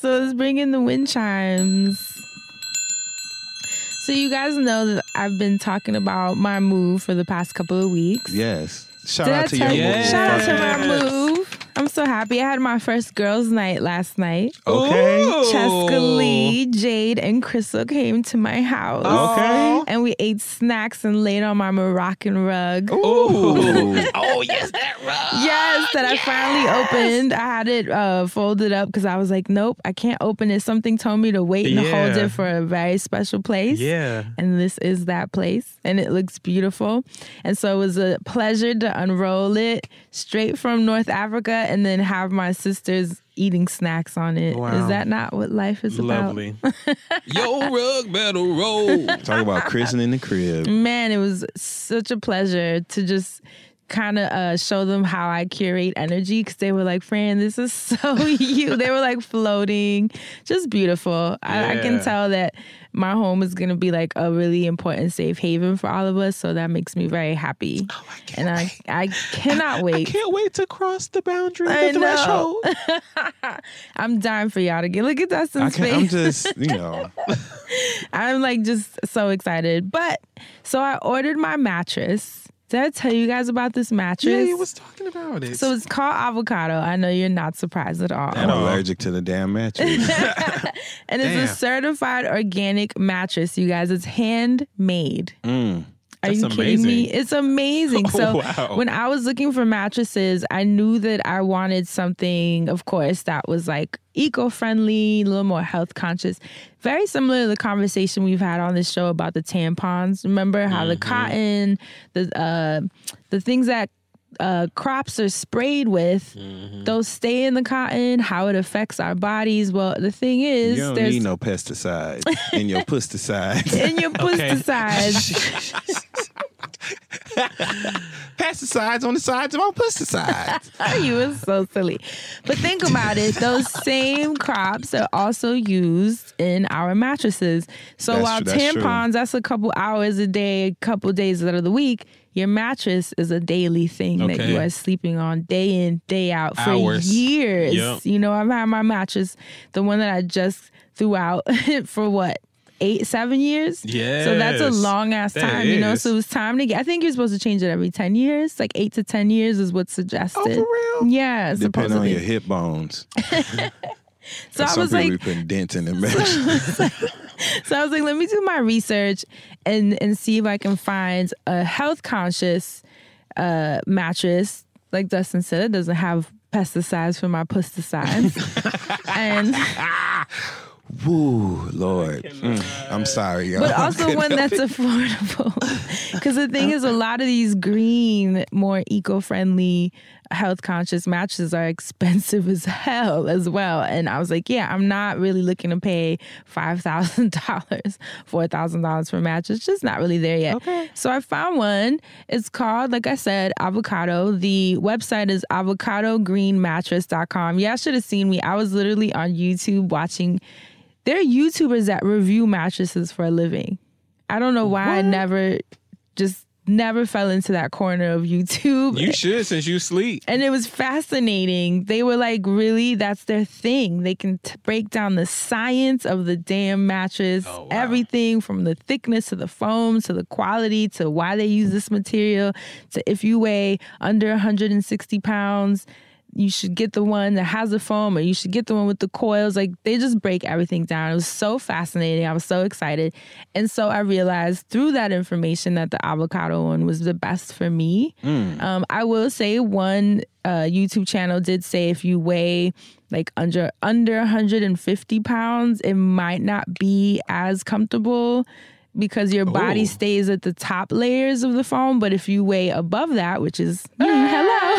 So let's bring in the wind chimes. So you guys know that I've been talking about my move for the past couple of weeks. Yes. Shout Did out I to your you? move. Shout out to Fuck my move. I'm so happy. I had my first girls' night last night. Okay. Cheska Lee, Jade, and Crystal came to my house. Okay. And we ate snacks and laid on my Moroccan rug. Ooh. oh yes, that rug. Yes, that I finally opened. I had it uh, folded up because I was like, nope, I can't open it. Something told me to wait and hold it for a very special place. Yeah. And this is that place, and it looks beautiful. And so it was a pleasure to unroll it straight from North Africa and then have my sisters eating snacks on it. Is Wow. that not what life is about? Lovely. Yo, rug better roll. Talk about christening the crib. Man, it was such a pleasure to just kind of uh, show them how I curate energy because they were like, Fran, this is so you. They were like floating, just beautiful. I, I can tell that my home is going to be like a really important safe haven for all of us. So that makes me very happy. Oh, and I, I cannot wait. Can't wait to cross the boundary, I the know. threshold. I'm dying for y'all to get look at that I face. can, I'm just, you know, I'm like just so excited. But so I ordered my mattress. Did I tell you guys about this mattress? Yeah, you was talking about it. so it's called avocado. I know you're not surprised at all. I'm allergic to the damn mattress. and it's a certified organic mattress, you guys. It's handmade. Mm. Are That's you kidding me? It's amazing. So Wow. when I was looking for mattresses, I knew that I wanted something, of course, that was like eco-friendly, a little more health conscious. Very similar to the conversation we've had on this show about the tampons. Remember how the cotton, the uh, the things that uh, crops are sprayed with, those stay in the cotton, how it affects our bodies. Well, the thing is, You don't there's need no pesticides in your pesticides. in your pesticides. pesticides on the sides of our pesticides. you were so silly. But think about it. Those same crops are also used in our mattresses. So That's while true, that's true. tampons, that's a couple hours a day, a couple days out of the week, your mattress is a daily thing that you are sleeping on day in, day out for Hours. years. Yep. You know, I've had my mattress, the one that I just threw out for what? Eight, seven years. Yeah. So that's a long ass That time, you know. So it was time to get. I think you're supposed to change it every ten years. Like eight to ten years is what's suggested. Oh, for real? Yeah, Depending on supposedly. your hip bones. so I Some was people like, be putting dents in the mattress. so I was like, let me do my research and and see if I can find a health conscious uh, mattress. Like Dustin said, it doesn't have pesticides for my pesticides. and Woo, Lord. Mm, I'm sorry, y'all. but also one that's it. affordable. Because the thing is, a lot of these green, more eco-friendly, health-conscious mattresses are expensive as hell as well. And I was like, yeah, I'm not really looking to pay five thousand dollars, four thousand dollars for a mattress. Just not really there yet. Okay. So I found one. It's called, like I said, Avocado. The website is avocadogreenmattress.com. Yeah, I should have seen me. I was literally on YouTube watching. There are YouTubers that review mattresses for a living. I don't know why I never just never fell into that corner of YouTube. You should since you sleep. and it was fascinating. They were like, really, that's their thing. They can t- break down the science of the damn mattress, oh, everything from the thickness to the foam to the quality to why they use this material to if you weigh under 160 pounds. You should get the one that has the foam, or you should get the one with the coils. Like they just break everything down. It was so fascinating. I was so excited, and so I realized through that information that the avocado one was the best for me. Um, I will say one uh, YouTube channel did say if you weigh like under under 150 pounds, it might not be as comfortable because your body Ooh. stays at the top layers of the foam. But if you weigh above that, which is mm,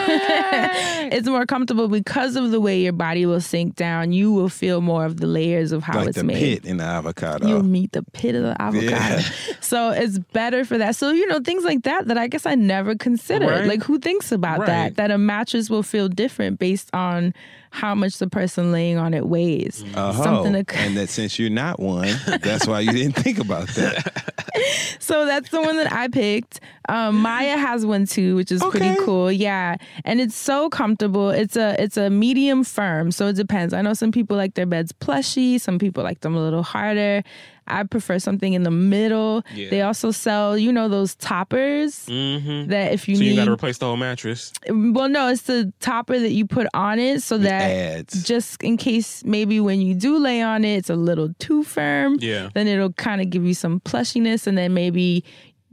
hello, it's more comfortable because of the way your body will sink down. You will feel more of the layers of how like it's the made. pit in the avocado. You'll meet the pit of the avocado. Yeah. So it's better for that. So, you know, things like that that I guess I never considered. Right. Like who thinks about Right. that? That a mattress will feel different based on how much the person laying on it weighs. Oh, Something to and that since you're not one, that's why you didn't think about that. so that's the one that I picked. Um, Maya has one too, which is pretty cool. Yeah, and it's so comfortable. It's a it's a medium firm, so it depends. I know some people like their beds plushy, some people like them a little harder. I prefer something in the middle. Yeah. They also sell, you know, those toppers Mm-hmm. that if you so need. you got to replace the whole mattress. Well, no, it's the topper that you put on it so that adds. just in case maybe when you do lay on it, it's a little too firm. Yeah. Then it'll kind of give you some plushiness, and then maybe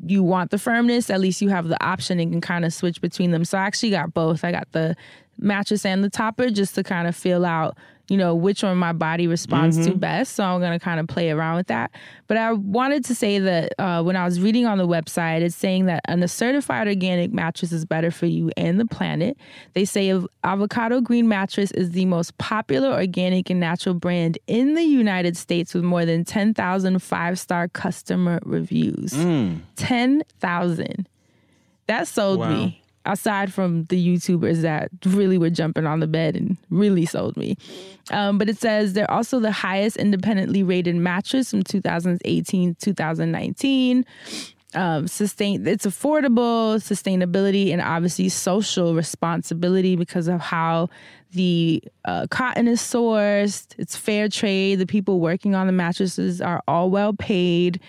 you want the firmness. At least you have the option and can kind of switch between them. So I actually got both. I got the mattress and the topper just to kind of feel out. You know which one my body responds to Mhm. best, so I'm gonna kind of play around with that. But I wanted to say that uh, when I was reading on the website, it's saying that a certified organic mattress is better for you and the planet. They say Avocado Green Mattress is the most popular organic and natural brand in the United States with more than 10,000 five star customer reviews. Mm. 10,000. That sold Wow. me. Aside from the YouTubers that really were jumping on the bed and really sold me. Um, but it says they're also the highest independently rated mattress from 2018 2019 um, sustain it's affordable sustainability and obviously social responsibility because of how the uh, cotton is sourced. It's fair trade. The people working on the mattresses are all well paid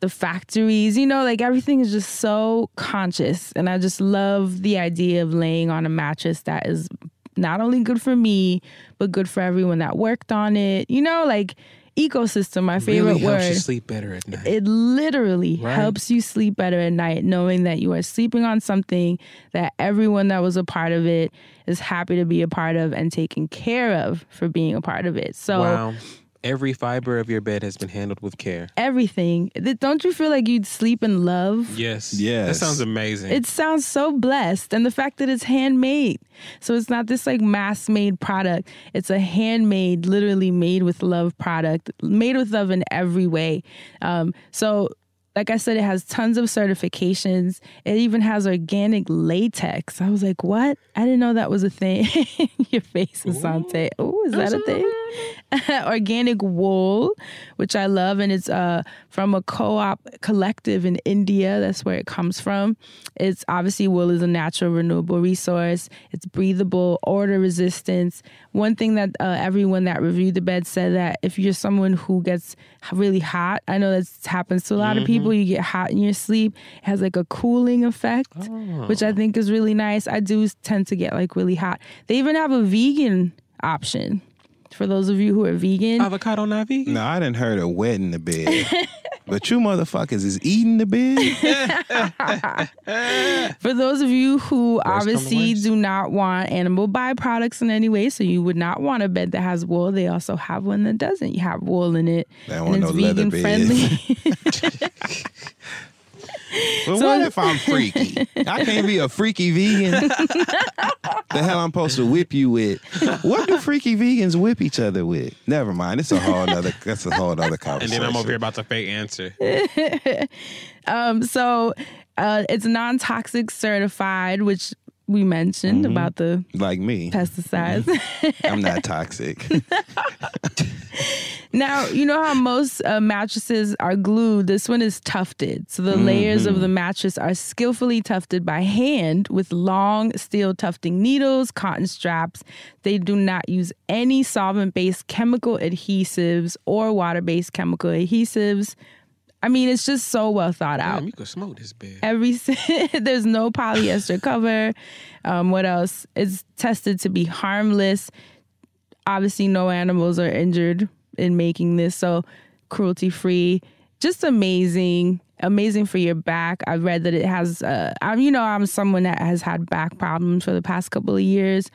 the factories you know like everything is just so conscious and i just love the idea of laying on a mattress that is not only good for me but good for everyone that worked on it you know like ecosystem my favorite really word helps you sleep better at night. it literally Right. helps you sleep better at night, knowing that you are sleeping on something that everyone that was a part of it is happy to be a part of and taken care of for being a part of it. So wow. Every fiber of your bed has been handled with care. everything, don't you feel like you'd sleep in love? Yes. Yes. That sounds amazing. It sounds so blessed. And the fact that it's handmade. So it's not this like mass made product. It's a handmade, literally made with love product, made with love in every way. Um, so, like I said, it has tons of certifications. It even has organic latex. I was like, what? I didn't know that was a thing. Your face, Asante. Oh, is that a thing? organic wool, which I love, and it's uh from a co-op collective in India. That's where it comes from. It's obviously wool is a natural renewable resource. It's breathable, odor resistance. One thing that uh, everyone that reviewed the bed said that if you're someone who gets really hot, I know that happens to a lot of Mhm. people. You get hot in your sleep. It has like a cooling effect, which I think is really nice. I do tend to get like really hot. They even have a vegan option for those of you who are vegan. Avocado not vegan? No, I didn't heard of wet in the bed. but you motherfuckers is eating the bed. For those of you who Worst obviously do not want animal byproducts in any way, so you would not want a bed that has wool, they also have one that doesn't. You have wool in it. They don't and want it's no leather vegan bed. friendly. But So- what if I'm freaky? I can't be a freaky vegan. the hell I'm supposed to whip you with? What do freaky vegans whip each other with? Never mind. It's a whole other. That's a whole other conversation. And then I'm over here about to fake answer. um, so uh, it's non toxic certified, which we mentioned Mhm. about the like me. pesticides. I'm not toxic. Now, you know how most uh, mattresses are glued? This one is tufted. So the layers of the mattress are skillfully tufted by hand with long steel tufting needles, cotton straps. They do not use any solvent based chemical adhesives or water based chemical adhesives. I mean, it's just so well thought out. Damn, you could smoke this bed. Every there's no polyester cover. Um, what else? It's tested to be harmless. Obviously, no animals are injured in making this, so cruelty free. Just amazing, amazing for your back. I've read that it has. Uh, I'm, you know, I'm someone that has had back problems for the past couple of years.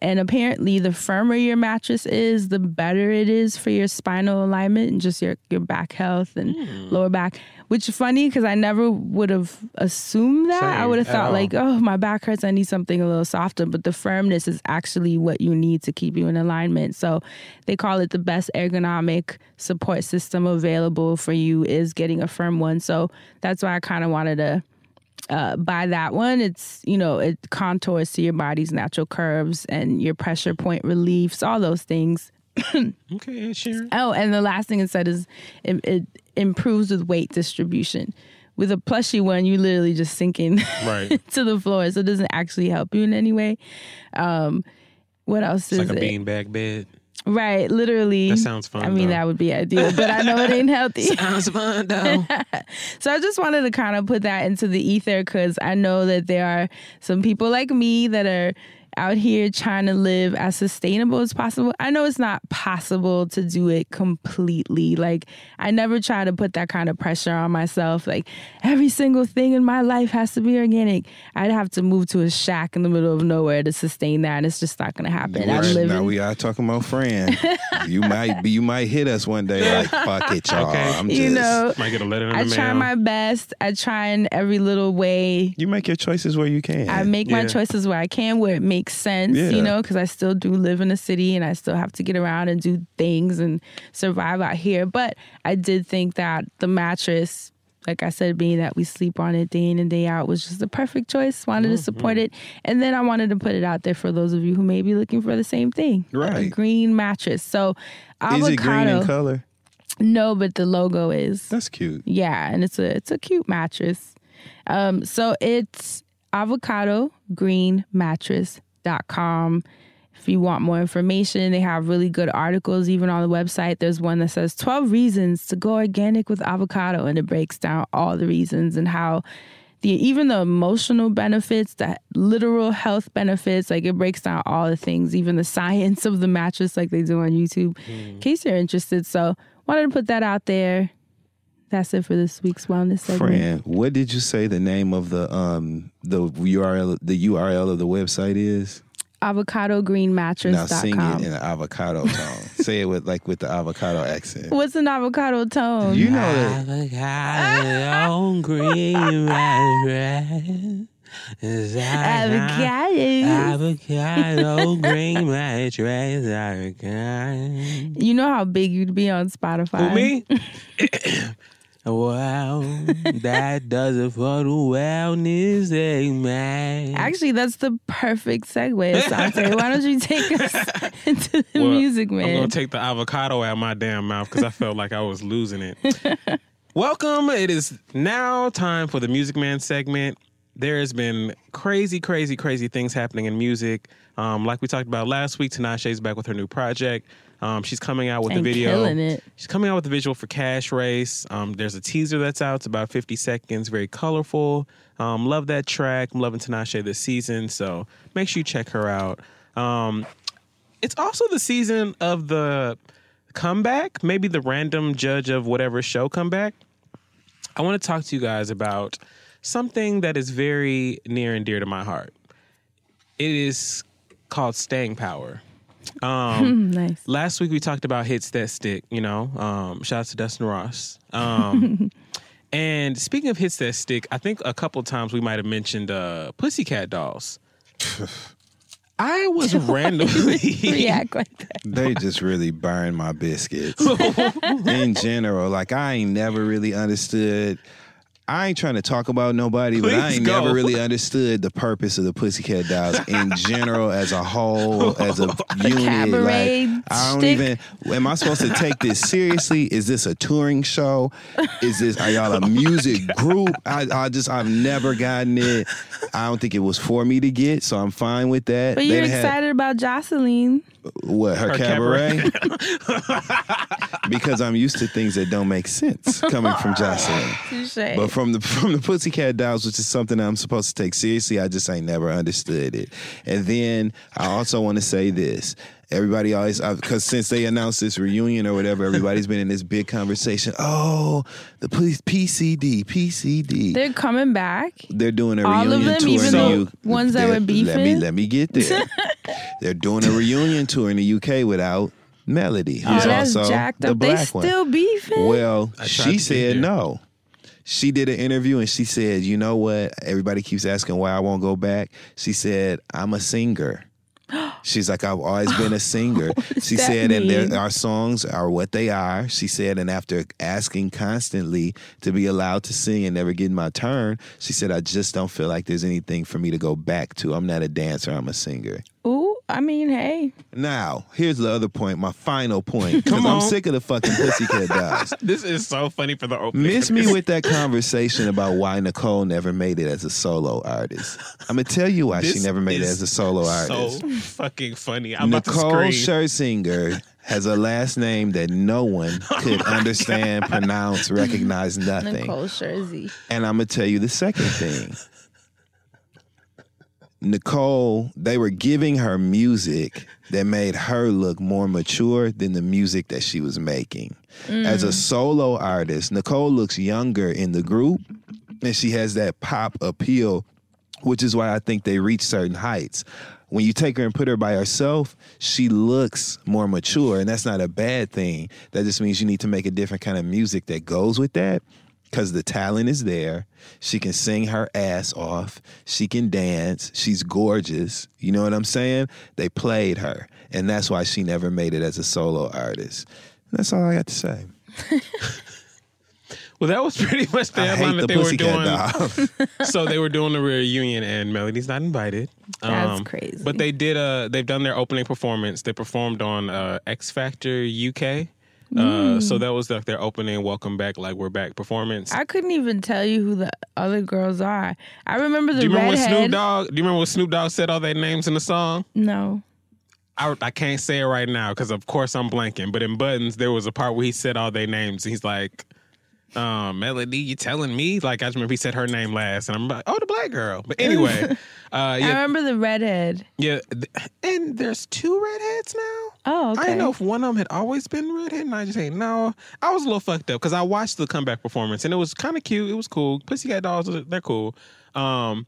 And apparently, the firmer your mattress is, the better it is for your spinal alignment and just your, your back health and lower back. Which is funny because I never would have assumed that. I would have thought, like, oh, my back hurts. I need something a little softer. But the firmness is actually what you need to keep you in alignment. So they call it the best ergonomic support system available for you is getting a firm one. So that's why I kind of wanted to uh, buy that one. It's, you know, it contours to your body's natural curves and your pressure point reliefs, all those things. okay, Sharon. Oh, and the last thing it said is it, it improves with weight distribution, With a plushy one, you literally just sinking Right. to the floor, so it doesn't actually help you in any way. Um, what else It's is like a it? beanbag bed. Right, literally. That sounds fun, I mean, though. that would be ideal, but I know it ain't healthy. Sounds fun though. so I just wanted to kind of put that into the ether because I know that there are some people like me that are out here trying to live as sustainable as possible. I know it's not possible to do it completely. Like I never try to put that kind of pressure on myself. Like every single thing in my life has to be organic. I'd have to move to a shack in the middle of nowhere to sustain that, and it's just not going to happen. I'm Right, living. now we are talking about friend. you might be, you might hit us one day like fuck it, y'all. Okay. I'm just, you know, Might get a letter in I the try my best. I try in every little way. you make your choices where you can. I make my choices where I can, where it makes sense, Yeah. you know, because I still do live in a city and I still have to get around and do things and survive out here. But I did think that the mattress, like I said, being that we sleep on it day in and day out, was just the perfect choice. Wanted to support Mm-hmm. it. And then I wanted to put it out there for those of you who may be looking for the same thing Right. a green mattress. So, avocado. Is it green in color? No, but the logo is. That's cute. Yeah, and it's a it's a cute mattress. Um, so it's avocado green mattress.com. If you want more information, they have really good articles even on the website. There's one that says 12 reasons to go organic with avocado and it breaks down all the reasons and how the even the emotional benefits, the literal health benefits, like it breaks down all the things, even the science of the mattress like they do on YouTube. In case you're interested. So wanted to put that out there. That's it for this week's wellness segment. Friend, what did you say the name of the um the URL the URL of the website is? avocadogreenmattress.com. Now sing it in an avocado tone. Say it with like with the avocado accent. What's an avocado tone? You know that Avocado green mattress. Avocados. Avocado green mattress. Avocado. You know how big you'd be on Spotify. Who me? Wow, that does it for the wellness segment. Actually, that's the perfect segue, Asante. Why don't you take us into the Well, music, man? I'm gonna take the avocado out of my damn mouth because I felt like I was losing it. Welcome. It is now time for the Music Man segment. There has been crazy, crazy, crazy things happening in music. Um, like we talked about last week, Tinashe's back with her new project. Um, she's coming out with And the video. it. She's coming out with the visual for Cash Race. Um, there's a teaser that's out. It's about 50 seconds, very colorful. Um, love that track. I'm loving Tinashe this season, so make sure you check her out. Um, it's also the season of the comeback, maybe the random judge of whatever show comeback. I want to talk to you guys about something that is very near and dear to my heart. It is called staying power. Um, nice. Last week we talked about hits that stick. You know, um, shout out to Dustin Ross. Um, and speaking of hits that stick, I think a couple times we might have mentioned uh, Pussycat Dolls. I was randomly React like that. they just really burn my biscuits. in general, like I ain't never really understood. I ain't trying to talk about nobody, but I ain't go. never really understood the purpose of the Pussycat Dolls in general, as a whole, as a unit. cabaret Like, I don't shtick. even. Am I supposed to take this seriously? Is this a touring show? Is this are y'all a music group? I, I just I've never gotten it. I don't think it was for me to get, so I'm fine with that. But They you're done had- excited about Joseline. What her, Her cabaret? because I'm used to things that don't make sense coming from Joseline. But from the from the Pussycat Dolls, which is something I'm supposed to take seriously, I just ain't never understood it. And then I also want to say this. Everybody always, because since they announced this reunion or whatever, everybody's been in this big conversation. Oh, the police, PCD, PCD. They're coming back. They're doing a All of them, tour even in the the U- ones that They're- were Let me beefing? let me get there. They're doing a reunion tour in the UK without Melody, Oh, who's that's also jacked the up. They black one. still beefing. Well, she said no. She did an interview and she said, "You know what? Everybody keeps asking why I won't go back." She said, "I'm a singer." She's like, "I've always been a singer." she said, "And there, our songs are what they are." She said, "And after asking constantly to be allowed to sing and never getting my turn, she said, I just don't feel like there's anything for me to go back to. I'm not a dancer. I'm a singer." Ooh, I mean, hey, Now, here's the other point, my final point. Because Come I'm sick of the fucking pussycat dolls. This is so funny for the opening. Miss me with that conversation about why Nicole never made it as a solo artist. I'm gonna tell you why she never made it as a solo artist. So fucking funny. I'm about Nicole to scream. Scherzinger has a last name that no one could oh understand, pronounce, recognize nothing. Nicole Scherzi. And I'm gonna tell you the second thing. Nicole, they were giving her music that made her look more mature than the music that she was making. As a mm. solo artist, Nicole looks younger in the group and she has that pop appeal, which is why I think they reach certain heights. When you take her and put her by herself, she looks more mature, and that's not a bad thing. That just means you need to make a different kind of music that goes with that because the talent is there. She can sing her ass off. She can dance. She's gorgeous. You know what I'm saying? They played her, and that's why she never made it as a solo artist. That's all I got to say. Well, that was pretty much the I headline hate that the they were Pussycat doing. Dolls. so they were doing the reunion, and Melody's not invited. Um, That's crazy. But they did. Uh, they've done their opening performance. They performed on uh, X Factor UK. Uh, Mm. so that was like their opening welcome back, like we're back performance. I couldn't even tell you who the other girls are. I remember the do you remember when. Snoop Dogg? Do you remember when Snoop Dogg said all their names in the song? No. I, I can't say it right now because of course I'm blanking. But in Buttons, there was a part where he said all their names. He's like, um, "Melody, you telling me?" Like I just remember he said her name last, and I'm like, "Oh, the black girl." But anyway, uh, I remember the redhead. yeah. th- And there's two redheads now. Oh, okay. I didn't know if one of them had always been redhead, and I just ain't no. I was a little fucked up because I watched the comeback performance, and it was kind of cute. It was cool. Pussycat Dolls, they're cool. Um,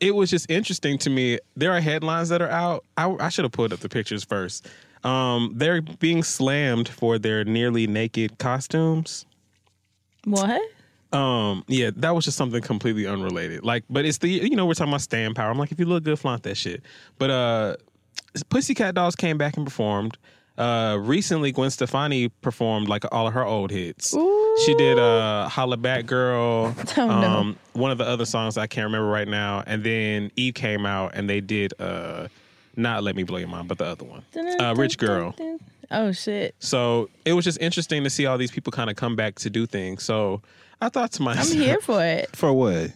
it was just interesting to me. There are headlines that are out. I, I should have pulled up the pictures first. Um, they're being slammed for their nearly naked costumes. What? Um, yeah, that was just something completely unrelated. Like, but it's the you know we're talking about stand power. I'm like, if you look good, flaunt that shit. But uh, Pussycat Dolls came back and performed. Uh, recently, Gwen Stefani performed like all of her old hits. She did uh, "Hollaback Girl," Oh, no. um, one of the other songs I can't remember right now, and then Eve came out and they did uh, not "Let Me Blow Your Mind," but the other one, uh, "Rich Girl." Oh shit. So it was just interesting to see all these people kind of come back to do things. So I thought to myself, I'm here for it. For what?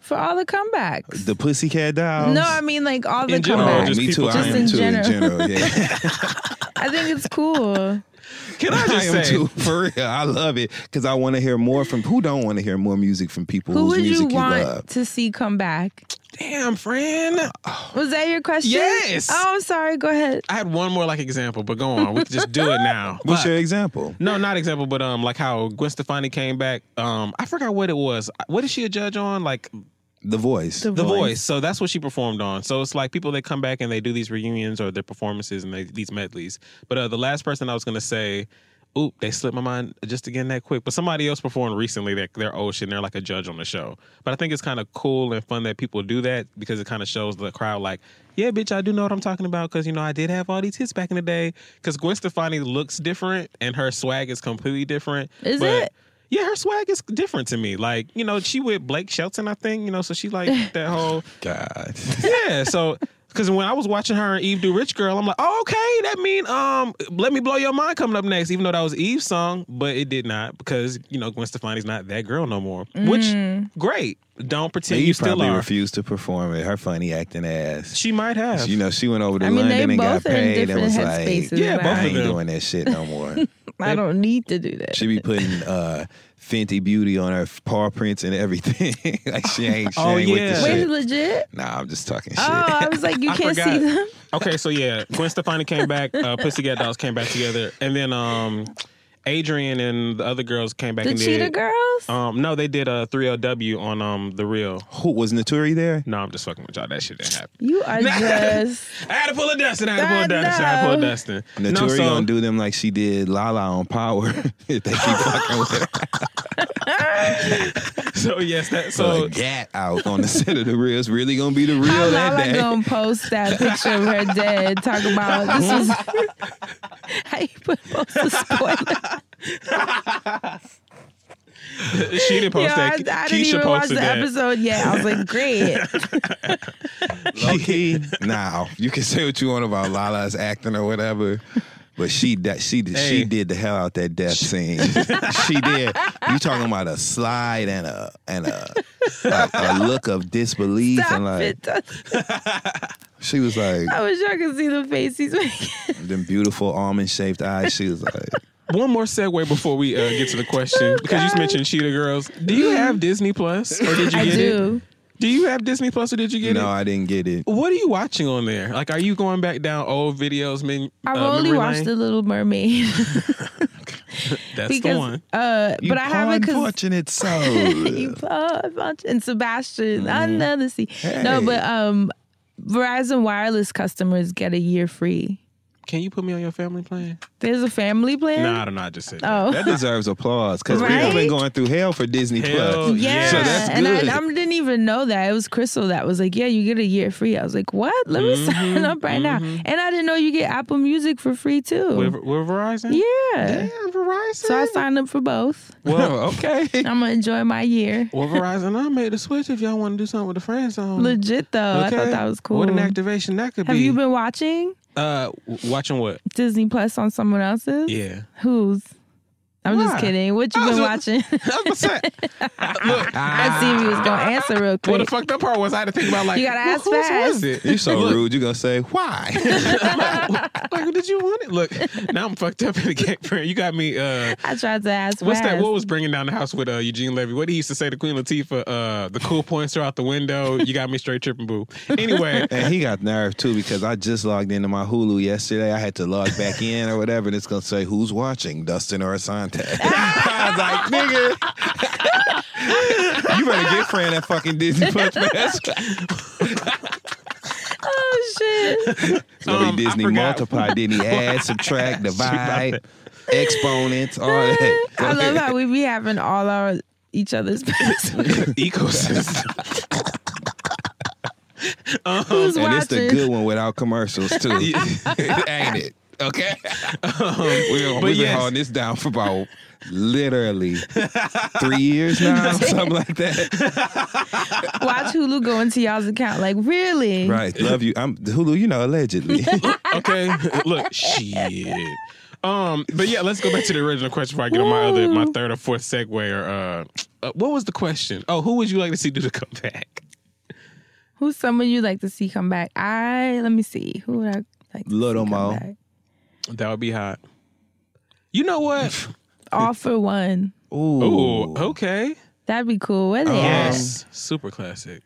For all the comebacks. The Pussycat Dolls? No, I mean like all the In general, comebacks. Oh, just me too. people I just am in too general. in general. Yeah. I think it's cool. Can I just am say, too, for real. I love it because I want to hear more from who don't want to hear more music from people Who whose would you music you, want love. to see come back? Damn, friend. Was that your question? Yes. Oh, I'm sorry. Go ahead. I had one more like example, but go on. We can just do it now. What's But- your example? No, not example, but um, like how Gwen Stefani came back. Um, I forgot what it was. What is she a judge on? Like The Voice. The the Voice. voice. So that's what she performed on. So it's like people that come back and they do these reunions or their performances and they, these medleys. But uh, the last person I was gonna say, oop, they slipped my mind just again that quick. But somebody else performed recently that they're ocean. They're like a judge on the show. But I think it's kind of cool and fun that people do that because it kind of shows the crowd like, yeah, bitch, I do know what I'm talking about because you know I did have all these hits back in the day. Because Gwen Stefani looks different and her swag is completely different. Is but it? Yeah, her swag is different to me. Like, you know, she with Blake Shelton, I think, you know, so she like that whole God. Yeah. So because when I was watching her and Eve do Rich Girl, I'm like, oh, okay, that mean um Let Me Blow Your Mind coming up next, even though that was Eve's song, but it did not because, you know, Gwen Stefani's not that girl no more. Which great. Don't pretend you still probably are. refused to perform it. Her funny acting ass. She might have. You know, she went over to I mean, London and got both are in paid and was like, Yeah, both I of ain't them. doing that shit no more. I don't need to do that. she be putting uh, Fenty Beauty on her paw prints and everything. like she ain't, she Oh, ain't with yeah. the Wait, shit. legit? Nah, I'm just talking Oh. I was like, you I can't see them. Okay, so yeah, Gwen Stefani came back, uh, Pussycat Dolls came back together, and then um Adrienne and the other girls came back The and Cheetah did Girls? um no, they did a 3LW on um the real. Who was Naturi there? No, I'm just fucking with y'all. That shit didn't happen. You are just. I had to pull a Dustin. I had to pull I a Dustin. I had to pull a. Dustin. Naturi no, so, gonna do them like she did Lala on Power if they keep fucking with her. so yes, that So so Gat out on the set of the real. It's really gonna be the real How that Lala day. gonna post that picture of her dead? Talk about this is how you put post the spoiler. she didn't post Yo, that. I, I didn't Keisha even watch posted the that. episode yet. I was like, great. Low key, now you can say what you want about Lala's acting or whatever, but she that she did Hey. she did the hell out that death scene. she did. You talking about a slide and a and a a, a look of disbelief Stop and like it. she was like I wish I could see the face he's making. them beautiful almond shaped eyes. She was like, One more segue before we uh, get to the question, because you mentioned Cheetah Girls. Do you have Disney Plus, or did you I get do. it? Do you have Disney Plus, or did you get no, it? No, I didn't get it. What are you watching on there? Like, are you going back down old videos? Men, I've uh, only watched lane? The Little Mermaid. That's because, the one. Uh, You but I haven't because unfortunate soul. you poor bunch and Sebastian under the sea. No, but um, Verizon wireless customers get a year free. Can you put me on your family plan? There's a family plan. Nah, I don't know. I just said that. Oh, That deserves applause because we've been going through hell for Disney Hell Plus. yeah, So that's and I, good. I didn't even know that it was Crystal that was like, "Yeah, you get a year free." I was like, "What? Let me Mm-hmm, sign up right now." And I didn't know you get Apple Music for free too. With, with Verizon? yeah, Damn, Verizon. so I signed up for both. well, okay. I'm gonna enjoy my year. well, Verizon, I made the switch if y'all want to do something with the friends on. Legit though, I thought that was cool. What an activation that could Have be. Have you been watching uh, watching what? Disney Plus on someone else's? Yeah. Whose? I'm Why? just kidding. What you been a- watching? I was look, I see if he was gonna answer real quick. well, the quick. fucked up part was I had to think about like, You gotta well, ask whose fast. was it? You're so Look, rude. You're gonna say why? Like, did you want it? Look, now I'm fucked up in the game. friend. You got me. Uh, I tried to ask what's that? What was bringing down the house with uh, Eugene Levy? What did he used to say to Queen Latifah? Uh, the cool points are out the window. You got me straight tripping, boo. Anyway, and he got nerve too because I just logged into my Hulu yesterday. I had to log back in or whatever, and it's gonna say who's watching, Dustin or Asante. I was like, nigga, you better get friend that fucking Disney Punch man. Oh shit! It's gonna Um, be Disney forgot. multiply, Disney add, subtract, divide, exponents, all that. I love how we be having all our each other's passwords. ecosystem. um, Who's and it's the good one without commercials too, ain't it? Okay, um, we, but we've been yes. holding this down for about literally three years now, something like that. Watch Hulu go into y'all's account. Like really? Right, love you. I'm Hulu. You know, allegedly. okay, look, shit. Um, but yeah, let's go back to the original question before I get on my other, my third or fourth segue. Or uh, uh, what was the question? Oh, who would you like to see do the comeback? Who's someone you'd like to see come back? I let me see. Who would I like? To Little see Mo. Come back? That would be hot. You know what? All for one. Ooh, Ooh, okay. That'd be cool. Where they um, Yes, super classic.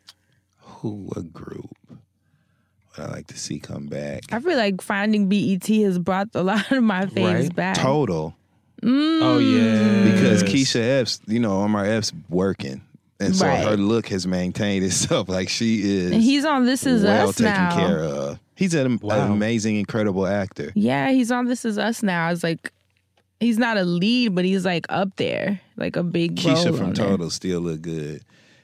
who a group would I like to see come back? at? I feel like finding BET has brought a lot of my faves Right. back. Total. Oh mm. yeah, because Keisha Epps, you know, Omar Epps working. And so Right. her look has maintained itself. Like she is And he's on This Is well Us taken now. care of. He's an, Wow. an amazing, incredible actor. Yeah, he's on This Is Us now. It's like he's not a lead, but he's like up there, like a big Keisha from on there. Total still look good.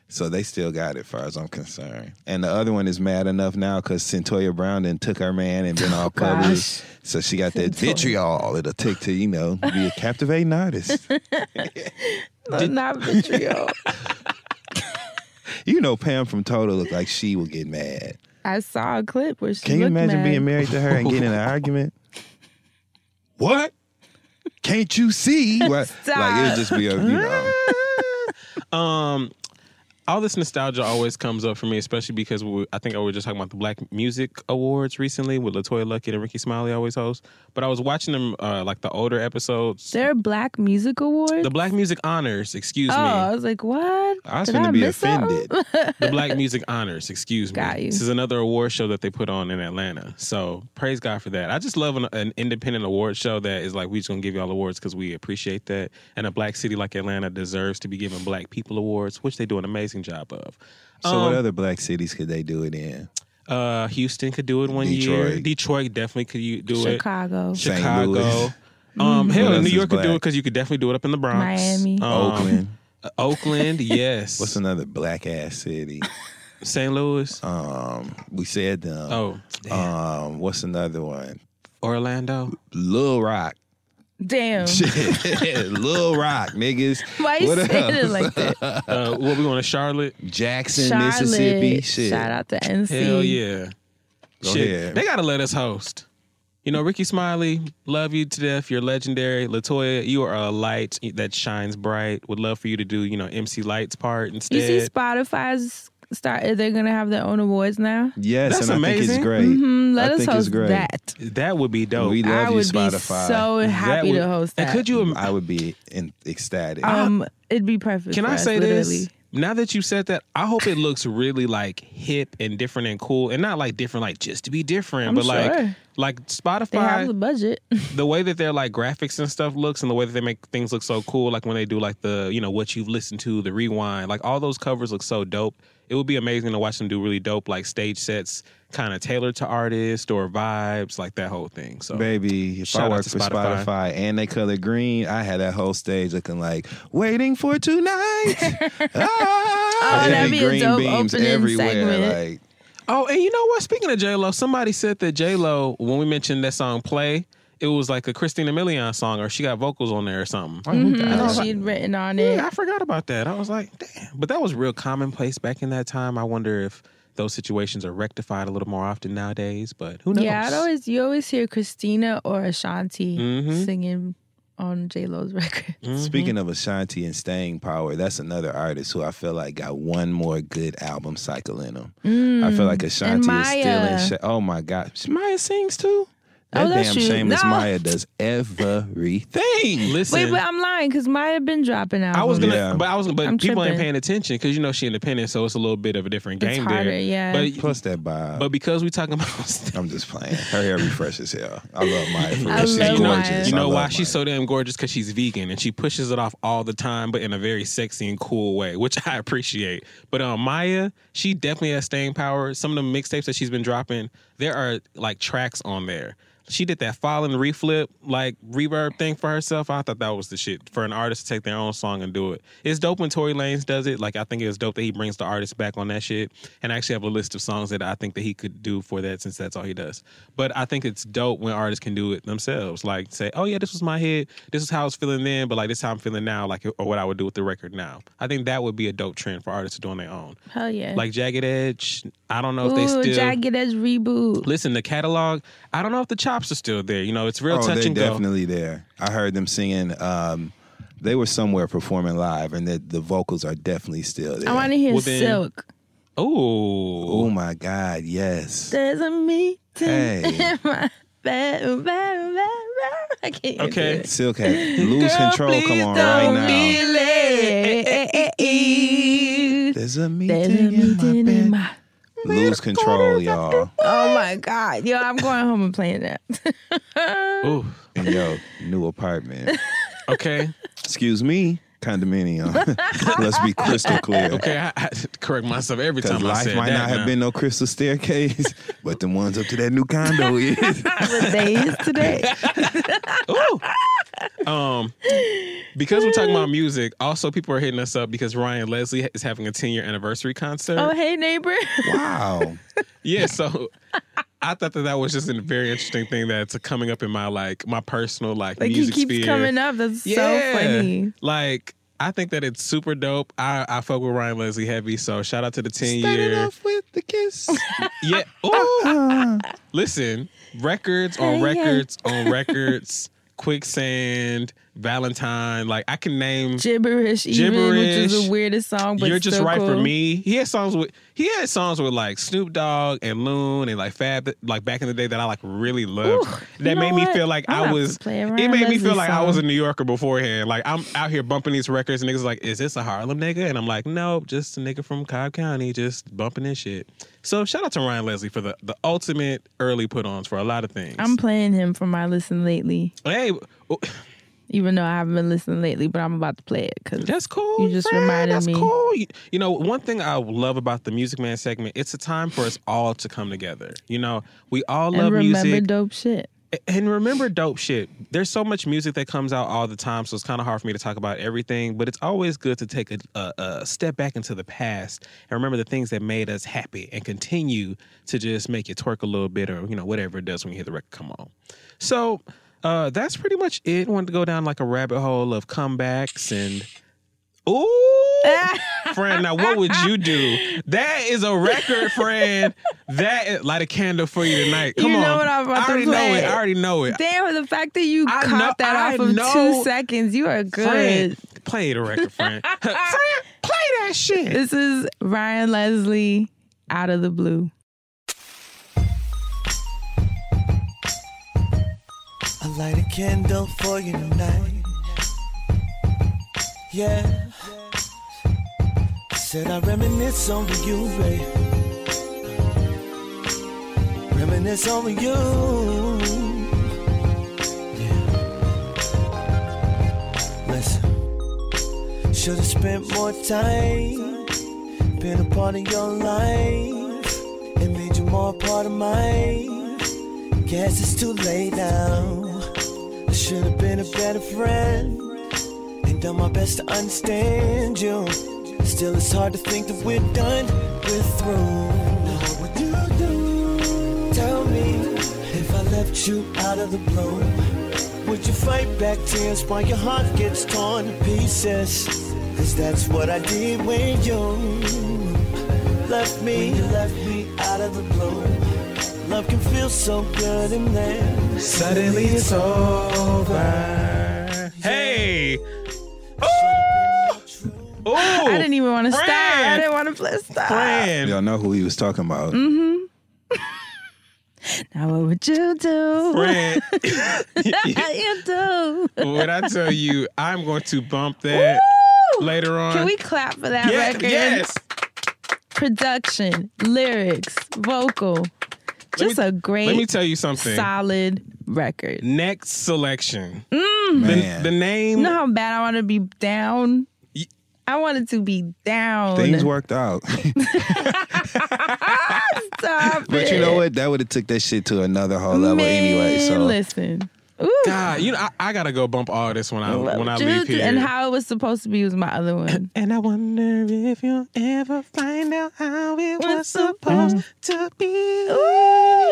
So they still got it, far as I'm concerned. And the other one is mad enough now because Centoya Brown then took her man and been all oh, published. So she got that vitriol. It'll take to, you know, be a captivating artist. No, not vitriol. you know, Pam from Total looked like she would get mad. I saw a clip where she Can you imagine mad. being married to her and getting in an argument? What? Can't you see? What? Like it would just be a, you know. Um, all this nostalgia always comes up for me, especially because we, I think I was just talking about the Black Music Awards recently with LeToya Luckett and Rickey Smiley always host. But I was watching them uh, like the older episodes. There are Black Music Awards. The Black Music Honors, excuse oh, me. Oh, I was like, what? I was going to be offended. the Black Music Honors, excuse me. You. This is another award show that they put on in Atlanta. So praise God for that. I just love an, an independent award show that is like, we just gonna give y'all awards because we appreciate that. And a black city like Atlanta deserves to be given Black People Awards, which they do an amazing job of. So what Um, other black cities could they do it in? Uh, Houston could do it one year. Detroit. Detroit definitely could you do Chicago. it. St. Chicago. Louis. Um, What hell, New York could do it because you could definitely do it up in the Bronx. Miami. Um, Oakland. uh, Oakland, yes. What's another black ass city? St. Louis. Um, we said them. Oh, damn. Um, what's another one? Orlando. Little Rock. Damn. Shit. Lil Rock, niggas. Why you What saying it like that? Uh, what we going to Charlotte? Jackson, Charlotte. Mississippi. Shit. Shout out to NC. Hell yeah. Go Shit. ahead. They gotta let us host. You know, Rickey Smiley, love you to death. You're legendary. LeToya, you are a light that shines bright. Would love for you to do, you know, MC Lyte's part instead. You see, Spotify's start. They're gonna have their own awards now. Yes, That's and I think it's amazing. great. Mhm, let I us think it's host great. that. that would be dope. We love I you, would be Spotify. so That happy would- to host And that. could you? I would be in, ecstatic. Um, it'd be perfect. Can for I us, say literally. this? Now that you said that, I hope it looks really like hip and different and cool, and not like different, like just to be different, I'm but like sure. like They have the Spotify. budget. The way that their like graphics and stuff looks, and the way that they make things look so cool, like when they do like the you know what you've listened to, the rewind, like all those covers look so dope. It would be amazing to watch them do really dope like stage sets, kind of tailored to artists or vibes, like that whole thing. So Baby, if Shout I out worked to for Spotify. Spotify. and they color green, I had that whole stage looking like waiting for tonight. ah, Oh, that'd It'd be a green dope beams opening everywhere. segment. Like Oh, and you know what? Speaking of J Lo, somebody said that J Lo, when we mentioned that song "Play," it was like a Christina Milian song, or she got vocals on there or something. Mhm, And I was like, She'd written on it. yeah, I forgot about that. I was like, damn. But that was real commonplace back in that time. I wonder if those situations are rectified a little more often nowadays. But who knows? Yeah, I'd always you always hear Christina or Ashanti Mhm. singing on J Lo's record. Mm-hmm. Speaking of Ashanti and staying power, that's another artist who I feel like got one more good album cycle in him. I feel like Ashanti is still in. Mya. Sh- oh my God, Mya sings too. That Oh, damn true. shameless No. Mya does everything. Listen, Wait, but I'm lying because Mya been dropping out. I was gonna, Yeah. but I was, but I'm people ain't paying attention because you know she independent, so it's a little bit of a different It's game harder, there. yeah. But Plus that vibe. but because we talking about I'm just playing. Her hair be fresh as hell. I love Mya. For real. I She's love gorgeous. Mya. You know love why she's so damn gorgeous? Because she's vegan and she pushes it off all the time, but in a very sexy and cool way, which I appreciate. But um, Mya, she definitely has staying power. Some of the mixtapes that she's been dropping, there are like tracks on there. She did that fallen reflip like reverb thing for herself. I thought that was the shit for an artist to take their own song and do it. It's dope when Tory Lanez does it. Like I think it's dope that he brings the artist back on that shit. And I actually have a list of songs that I think that he could do for that since that's all he does. But I think it's dope when artists can do it themselves. Like say, oh yeah, this was my hit. This is how I was feeling then, but like this is how I'm feeling now. Like or what I would do with the record now. I think that would be a dope trend for artists to do on their own. Hell yeah. Like Jagged Edge. I don't know if Ooh, they still Jagged Edge reboot. listen. The catalog. I don't know if the chops are still there. You know, it's real oh, touch they're and go. definitely there. I heard them singing. Um, they were somewhere performing live, and the, the vocals are definitely still there. I want to hear Well, then- Silk. Oh, Oh my God, yes. There's a meeting Hey. in my bed. bed, bed, bed. I can't even Okay. do it. Silk had lose Girl, control. Come on, don't right be now. late. There's a There's a meeting in my meeting in my. Lose control, y'all. Oh my God. Yo, I'm going home and playing that. Ooh. And yo, new apartment. Okay. Excuse me, condominium. Let's be crystal clear. Okay. I, I correct myself every Because time I life said might that. not have now. been no crystal staircase, but the ones up to that new condo is. What day is today? Um, because we're talking about music, also people are hitting us up because Ryan Leslie is having a 10 year anniversary concert. Oh, hey, neighbor. Wow. Yeah, so I thought that that was just a very interesting thing that's coming up in my like my personal like, Like he music keeps sphere. coming up. That's so funny. Like I think that it's super dope. I I fuck with Ryan Leslie heavy, so shout out to the 10 Started year. off with the kiss. Yeah. Ooh. Listen, records on Hey, hey. records on records. Quicksand, Valentine. Like I can name. Gibberish, even, which is the weirdest song, but You're just right for me. He had songs with he had songs with like Snoop Dogg and Loon and like Fab like back in the day that I like really loved. Ooh, that made me what? feel like I'm I was. It made me feel like I was a. New Yorker beforehand. Like I'm out here bumping these records and niggas like, is this a Harlem nigga? And I'm like, nope, just a nigga from Cobb County, just bumping this shit. So shout out to Ryan Leslie for the the ultimate early put ons for a lot of things. I'm playing him for my listen lately, hey, even though I haven't been listening lately, but I'm about to play it because That's cool. You just reminded That's me. cool. You, you know, one thing I love about the Music Man segment, it's a time for us all to come together. You know, we all love music. and love remember music. dope shit. and remember dope shit. There's so much music that comes out all the time, so it's kind of hard for me to talk about everything. But it's always good to take a, a, a step back into the past and remember the things that made us happy, and continue to just make you twerk a little bit, or you know whatever it does when you hear the record come on. So Uh, that's pretty much it. Wanted to go down like a rabbit hole of comebacks and ooh, friend. Now, what would you do? That is a record, friend. That is, light a candle for you tonight. Come you know on, what I'm about I already to play. know it. I already know it. Damn, the fact that you I caught know- that I off of know- two seconds, you are good. Friend, play the record, friend. friend, play that shit. This is Ryan Leslie, Out of the Blue. I light a candle for you tonight. Yeah. Said I reminisce over you, babe. Reminisce over you. Listen. Should've spent more time. Been a part of your life. And made you more a part of mine. Guess it's too late now. Should have been a better friend and done my best to understand you. Still, it's hard to think that we're done, we're through. Now, what would you do? Tell me if I left you out of the blue. Would you fight back tears while your heart gets torn to pieces? Cause that's what I did when you left me. You left me out of the blue. Love can feel so good and then suddenly it's over. Hey. Ooh. I didn't even want to start. I didn't want to play stop. Friend. Y'all know who he was talking about. Mm-hmm. now what would you do? Friend. you do. when I tell you, I'm going to bump that later on. Can we clap for that Yeah, record? yes. Production, lyrics, vocal. Just a great let me tell you something. solid record. Next selection. Mm. The, the name. You know how bad I want to be down? I wanted to be down. Things worked out. Stop but you know what? That would have took that shit to another whole level anyway. So listen. Ooh. God, you know, I, I gotta go bump all this when I when I leave here. And how it was supposed to be was my other one. And I wonder if you'll ever find out how it was supposed to be.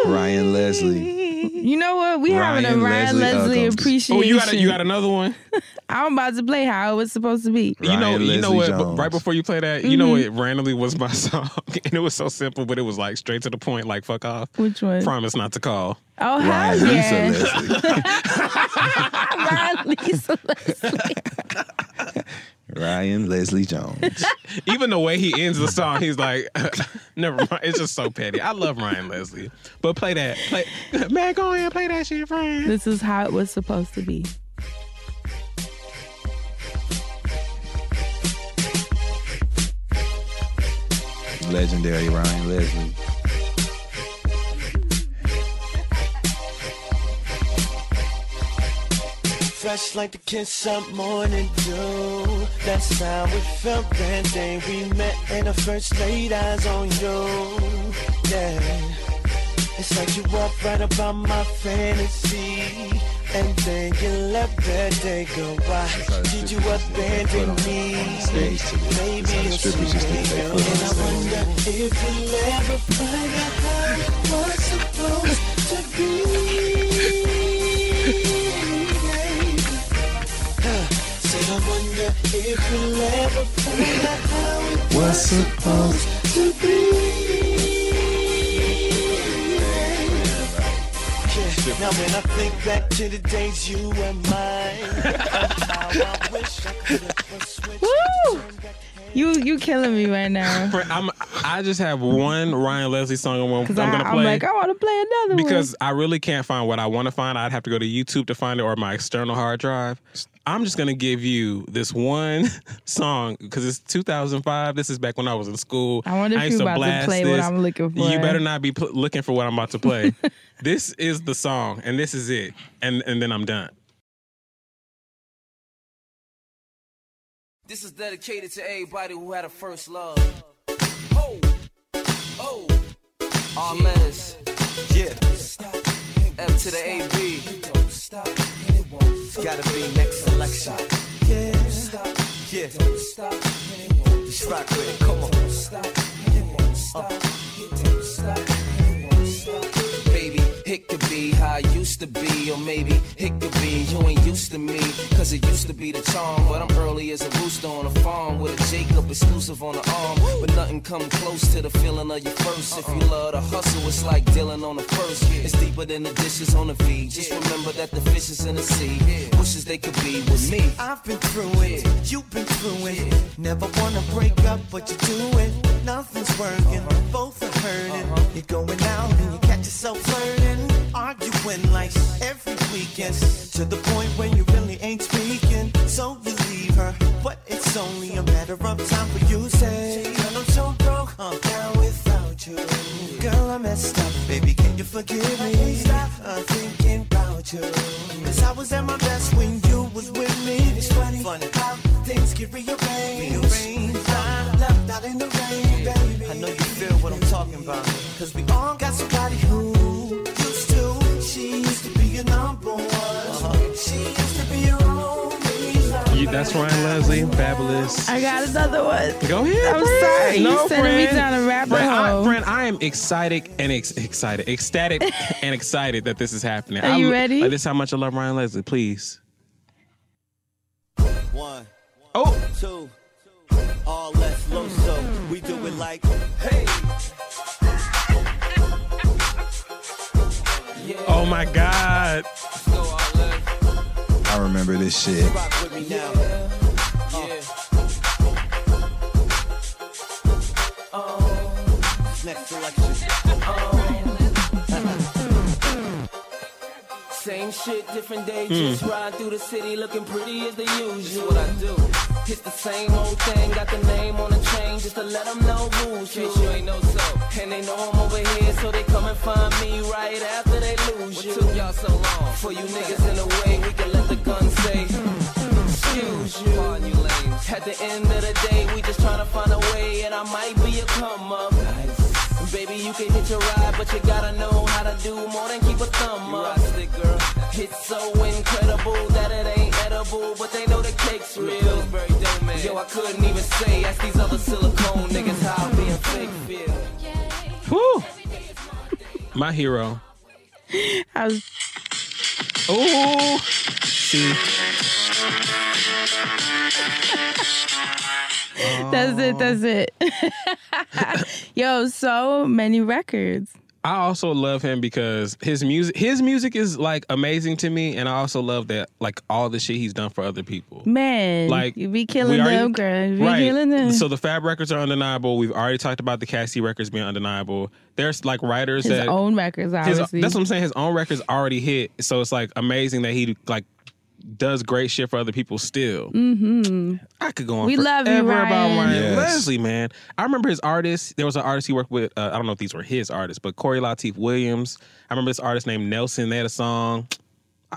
Ryan Leslie. You know what? We having a Ryan Ryan Leslie Leslie, Uggams. appreciation. Oh, you got a, you got another one. I'm about to play how it was supposed to be. You know, Ryan you know what? Jones. Right before you play that, you know Mhm. what? Randomly was my song, and it was so simple, but it was like straight to the point, like fuck off. Which one? Promise not to call. Oh, hell Ryan Lisa yeah. Leslie. Ryan Lisa Leslie. Ryan Leslie Jones. Even the way he ends the song, he's like, never mind. It's just so petty. I love Ryan Leslie, but play that. Play, man, go ahead, and play that shit, friend. This is how it was supposed to be. Legendary Ryan Leslie. Fresh like the kiss up morning dew. That's how it felt that day we met and the first laid eyes on you. Yeah. It's like you walked right about my fantasy. And then you left that day go by. Did you abandon me? Maybe it's late. And I wonder if you'll ever find out how it was supposed to be. Was supposed to be. Now when I think back to the days you were mine, how I wish I could have switched. Woo! You you killing me right now. I'm, I just have one Ryan Leslie song I'm, I'm Cause gonna play. I, play. am like, I want to play another because I really can't find what I want to find. I'd have to go to YouTube to find it or my external hard drive. I'm just gonna give you this one song because it's 2005. This is back when I was in school. I wonder if used you're about to blast play what. I'm looking for. You better not be pl- looking for what I'm about to play. this is the song, and this is it, and and then I'm done. This is dedicated to everybody who had a first love. Oh, oh, Arles. Yeah. F to the AB. It's gotta be next selection. Yeah. Yeah. Just rock with it. Come on. Uh. Baby, it could be how I used to be, or maybe it could be Cause it used to be the charm, but I'm early as a rooster on a farm with a Jacob exclusive on the arm. But nothing come close to the feeling of your first. If you love to hustle, it's like Dylan on the first. It's deeper than the dishes on the feed. Just remember that the fish is in the sea. Wishes they could be with me. I've been through it, you've been through it. Never wanna break up, but you do it. Nothing's working, both are hurting. Uh-huh. You're going out and you catch yourself flirting, arguing like every weekend. To the point where you really ain't speaking. So you leave her, but it's only a matter of time for you to say, Girl, I'm so broke, I'm down without you. Girl, I messed up, baby, can you forgive me? Stop uh, thinking about you. Cause I was at my best when you was with me. It's funny, funny how things get rearranged. I'm left out in the rain, baby. I know you feel what I'm talking about. Cause we all got somebody who You, that's Ryan Leslie, Fabolous. I got another one. Go ahead. I'm friend. sorry. You No, sending me down a rabbit friend, I, hole. friend, I am excited and ex- excited, ecstatic and excited that this is happening. Are I you ready? Like, this is how much I love Ryan Leslie. Please. One. Oh. Two. All less low, so we do it like, hey. Oh my God. I remember this shit. Rock with me now. Yeah. Next selection. Same shit, different day, Mm. just ride through the city looking pretty as the usual. what I do. It's the same old thing, got the name on the chain just to let them know who's who. you ain't know so. And they know I'm over here, so they come and find me right after they lose what you. took y'all so long? For you niggas in the way, we can let the gun say, excuse you. you lames. At the end of the day, we just tryna find a way, and I might be a come up. Baby, you can hit your ride, but you gotta know how to do more than keep a thumb up. Stick, girl. It's so incredible that it ain't edible, but they know the cake's real. Yo, I couldn't even say, ask these other silicone niggas how being fake feel. Woo. My hero. I was. Oh. See. That's it. Oh. That's it. Yo, so many records. I also love him because his music his music is like amazing to me and I also love that like all the shit he's done for other people. Man, Like you be we killing them, girl. You be right. killing them. So the Fab records are undeniable. We've already talked about the Cassie records being undeniable. There's like writers His that own records, his- obviously. that's what I'm saying. His own records already hit. So it's like amazing that he like does great shit for other people still. Mm-hmm. I could go on We love you, forever about Ryan. Ryan Yes. Leslie, man. I remember his artists. There was an artist he worked with. Uh, I don't know if these were his artists, but Corey Latifah Williams. I remember this artist named Nelson. They had a song.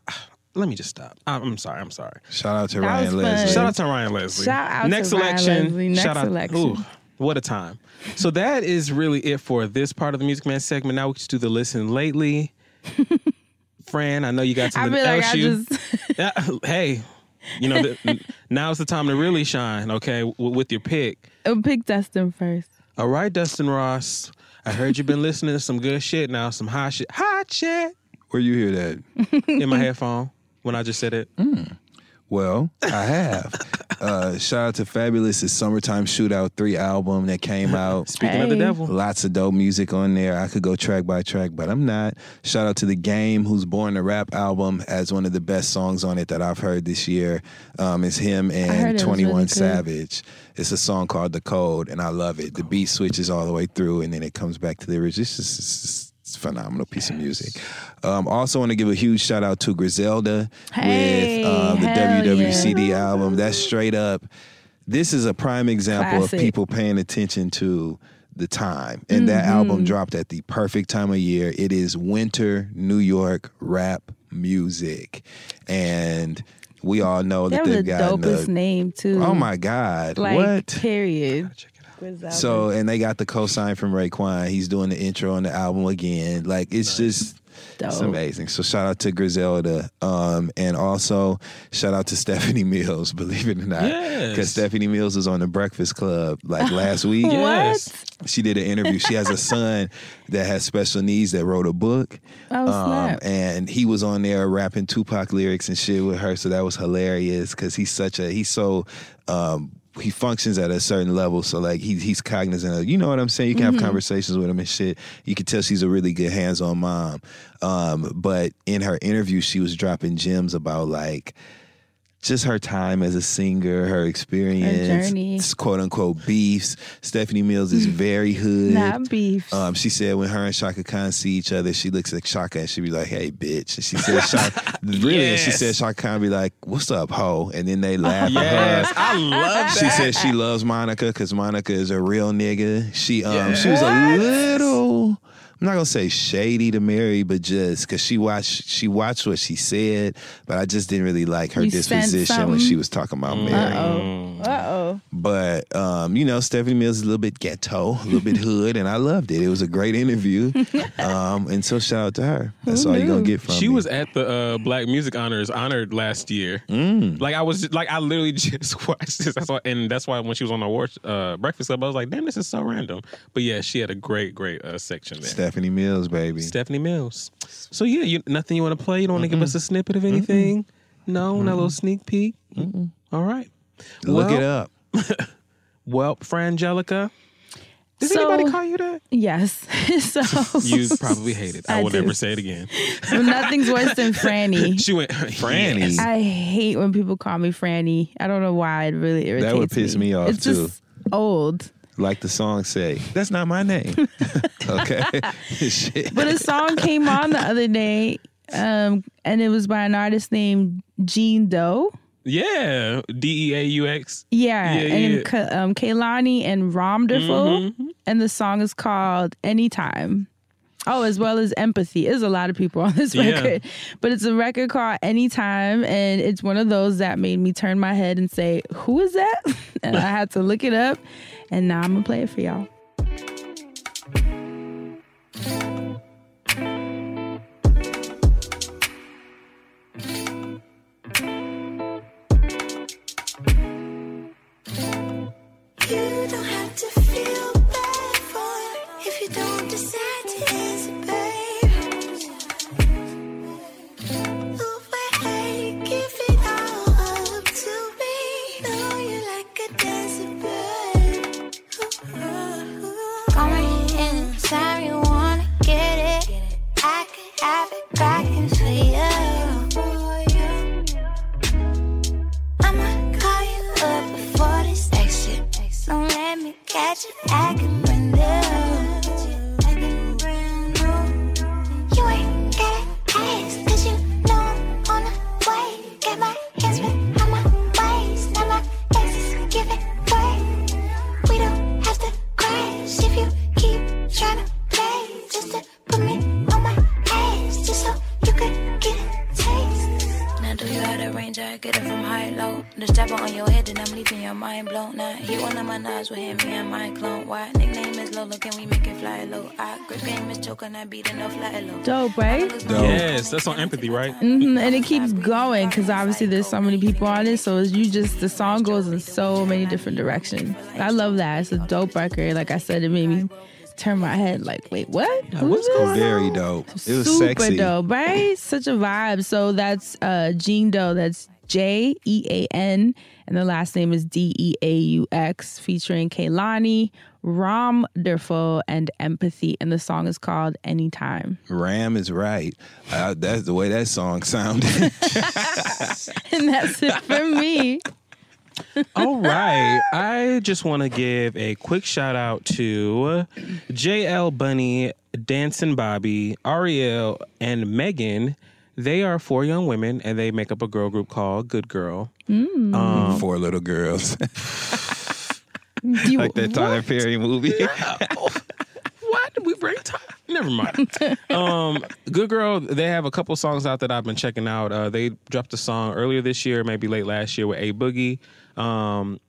Ah, Let me just stop. I'm I'm sorry. I'm sorry. Shout out to That Ryan Leslie. fun. Shout out to Ryan Leslie. Shout out to Next Ryan selection. Leslie. Next shout out. selection. Ooh, what a time. So that is really it for this part of the Music Man segment. Now we just do the listen lately. Fran, I know you got I something feel like else you. just Yeah, hey, you know, the, now's the time to really shine, okay, w- with your pick. I'll pick Dustin first. All right, Dustin Ross. I heard you've been listening to some good shit now, some hot shit. Hot shit Where you hear that? in my headphone when I just said it. Hmm. Well, I have. uh, shout out to Fabolous' is Summertime Shootout 3 album that came out. Speaking of the devil. Lots of dope music on there. I could go track by track, but I'm not. Shout out to The Game, who's Born to Rap album, as one of the best songs on it that I've heard this year. Um, it's him and it 21 really. Savage. It's a song called The Code, and I love it. The beat switches all the way through, and then it comes back to the original. It's just it's, just- it's a phenomenal piece of music. Um, also, want to give a huge shout out to Griselda Hey, with um, the hell WWCD yeah. album. That's straight up. This is a prime example Classic. of people paying attention to the time. And that Mm-hmm. album dropped at the perfect time of year. It is winter New York rap music. And we all know That that was they've the gotten dopest the, name too. Oh my God. Like what? period. So and they got the co-sign from Raekwon. He's doing the intro on the album again. Like it's just It's amazing. So shout out to Griselda, um, and also shout out to Stephanie Mills. Believe it or not, Yes. because Stephanie Mills was on the Breakfast Club like last week. Yes. She did an interview. She has a son that has special needs that wrote a book. Oh, snap. and he was on there rapping Tupac lyrics and shit with her. So that was hilarious because he's such a he's so um he functions at a certain level. So like he he's cognizant of you know what I'm saying? You can Mm-hmm. have conversations with him and shit. You can tell she's a really good hands-on mom. Um, but in her interview she was dropping gems about like just her time as a singer, her experience, journey. quote unquote beefs. Stephanie Mills is very hood. Not beef. Um, she said when her and Chaka Khan see each other, she looks at Chaka and she be like, "Hey, bitch." And she said, Chaka, "Really?" And she Yes. said, Chaka Khan be like, "What's up, ho?" And then they laugh Yes, at her. I love She that. said she loves Monica because Monica is a real nigga. She um she was a little. I'm not gonna say shady to Mary, but just because she watched she watched what she said, but I just didn't really like her You disposition when she was talking about Mary. Uh oh. Uh oh. But um, you know, Stephanie Mills is a little bit ghetto, a little bit hood, and I loved it. It was a great interview. um, and so shout out to her. That's all you're gonna get from She me. was at the uh, Black Music Honors honored last year. Mm. Like I was like I literally just watched this. That's why, and that's why when she was on the awards uh, breakfast club, I was like, "Damn, this is so random." But yeah, she had a great, great uh, section there. Stephanie Mills, baby. Stephanie Mills. So yeah, you, nothing you want to play? You don't want to give us a snippet of anything? No, not a little sneak peek. All right, Look Well- it up. Well, Frangelica, does So- anybody call you that? Yes. so You probably hate it. I, I will do. never say it again. nothing's worse than Franny. She went Franny. I hate when people call me Franny. I don't know why. It really irritates That would piss me off, it's too. Just old. Like the song say, that's not my name. okay. Shit. But a song came on the other day, um, and it was by an artist named Jean Deaux. Yeah, D E A U X. Yeah, Yeah, and yeah. Um, Kaylani and Romderful, Mhm. and the song is called Anytime. Oh, as well as Empathy. There's a lot of people on this Yeah. record, but it's a record called Anytime, and it's one of those that made me turn my head and say, "Who is that?" and I had to look it up, and now I'm gonna play it for y'all. Me catch low. The strapper on your head, then I'm leaving your mind blown. Now hit one of my knives with him, me and my clone. Why nickname is Lolo? Can we make it fly low? I grip game is choke and I beat enough fly low. Dope, right? Dope. Yes, that's on empathy, right? hmm And it keeps going because obviously there's so many people on it. So as you just the song goes in so many different directions. I love that. It's a dope record. Like I said, it made me turn my head like, wait, what? Who's this? Very dope. It was Super sexy. dope, right? Such a vibe. So that's uh Jean Deaux. That's J E A N, and the last name is D E A U X, featuring Kaylani, Ram Derfo, and Empathy. And the song is called Anytime. Ram is right. Uh, that's the way that song sounded. and that's it for me. All right. I just want to give a quick shout out to JL Bunny, Dancing Bobby, Ariel, and Megan. They are four young women and they make up a girl group called Good Girl. Mm. Um, Four little girls. You- like that Tyler Perry movie. Why did we bring time? Never mind. um, Good Girl, they have a couple songs out that I've been checking out. Uh, they dropped a song earlier this year, maybe late last year with A Boogie. Um,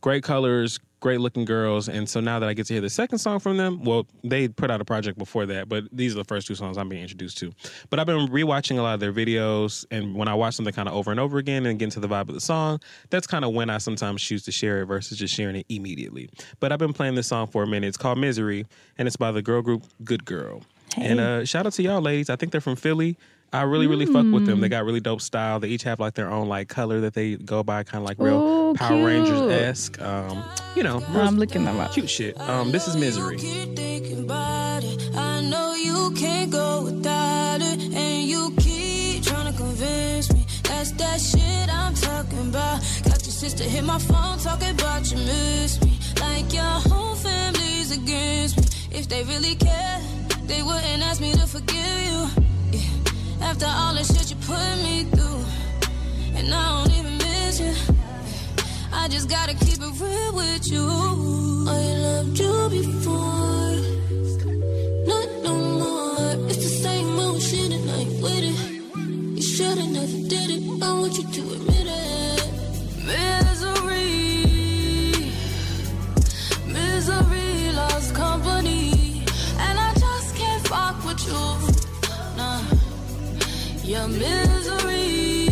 great colors, great looking girls. And so now that I get to hear the second song from them, well, they put out a project before that, but these are the first two songs I'm being introduced to. But I've been rewatching a lot of their videos, and when I watch something kind of over and over again and get into the vibe of the song, that's kind of when I sometimes choose to share it versus just sharing it immediately. But I've been playing this song for a minute. It's called Misery, and it's by the girl group Good Girl. And uh, shout out to y'all, ladies. I think they're from Philly. I really, really fuck with them. They got really dope style. They each have like their own like color that they go by, kind of like real Ooh, Power cute. Rangers esque. Um, you know, real I'm looking them up. cute shit. Um, this is Misery. thinking about it. I know you can't go without it, and you keep trying to convince me that's that shit I'm talking about. Got your sister hit my phone talking about you miss me, like your whole family's against me. If they really care, they wouldn't ask me to forgive you. After all the shit you put me through, and I don't even miss you. I just gotta keep it real with you. I loved you before, not no more. It's the same shit and I ain't with it. You should've never did it. I want you to admit it. Your misery.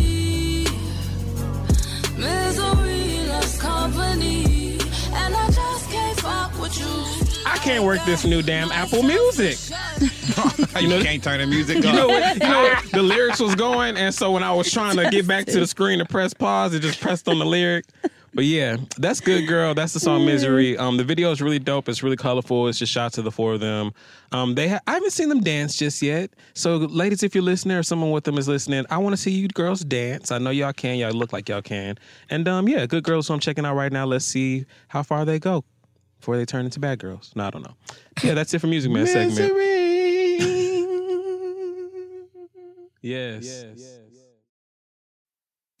Misery loves company, and I just can't fuck with you. I can't work this new damn Apple Music. you know, can't turn the music You know, what, you know what? the lyrics was going, and so when I was trying to get back to the screen to press pause, it just pressed on the lyric. But yeah, that's good, girl. That's the song "Misery." Um, the video is really dope. It's really colorful. It's just shots of the four of them. Um, they ha- I haven't seen them dance just yet. So, ladies, if you're listening or someone with them is listening, I want to see you girls dance. I know y'all can. Y'all look like y'all can. And um, yeah, good girls. So I'm checking out right now. Let's see how far they go before they turn into bad girls. No, I don't know. Yeah, that's it for Music Man segment. Yes.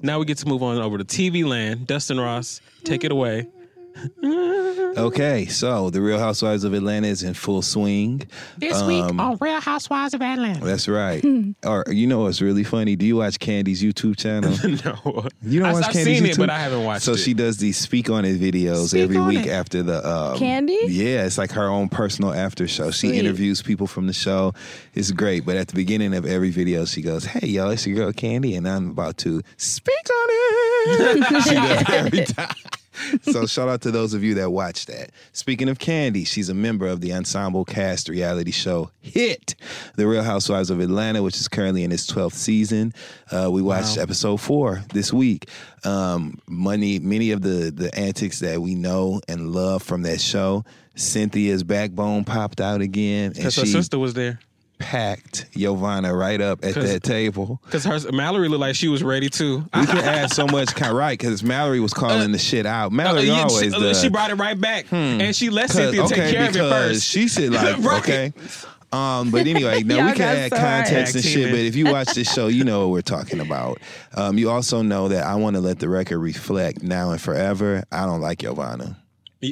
Now we get to move on over to TV land. Dustin Ross, take it away. Okay, so the Real Housewives of Atlanta is in full swing. This week Um, on Real Housewives of Atlanta. That's right. or you know what's really funny? Do you watch Kandi's YouTube channel? no. You don't I- watch I've Kandi's seen YouTube? it, but I haven't watched so it. she does these speak on it videos Speak every week it. after the um, Kandi? Yeah, it's like her own personal after show. She Sweet. interviews people from the show. It's great. But at the beginning of every video, she goes, "Hey y'all, it's your girl Kandi, and I'm about to speak on it." she does it every time. So shout out to those of you that watch that. Speaking of Kandi, she's a member of the ensemble cast reality show Hit, The Real Housewives of Atlanta, which is currently in its 12th season. Uh, we watched Wow. episode four this week. Um, money, many of the the antics that we know and love from that show. Cynthia's backbone popped out again, and Because her sister was there. Packed Yovanna right up at that table. Because her Mallory looked like she was ready too. We can add so much, right? Because Mallory was calling the shit out. Mallory Uh, yeah, always she, does. she brought it right back, and she let Cynthia take okay, care of it first. She said like, Right. okay. Um, but anyway, now Y'all we can add so context and shit. But if you watch this show, you know what we're talking about. Um, you also know that I want to let the record reflect now and forever. I don't like Yovanna.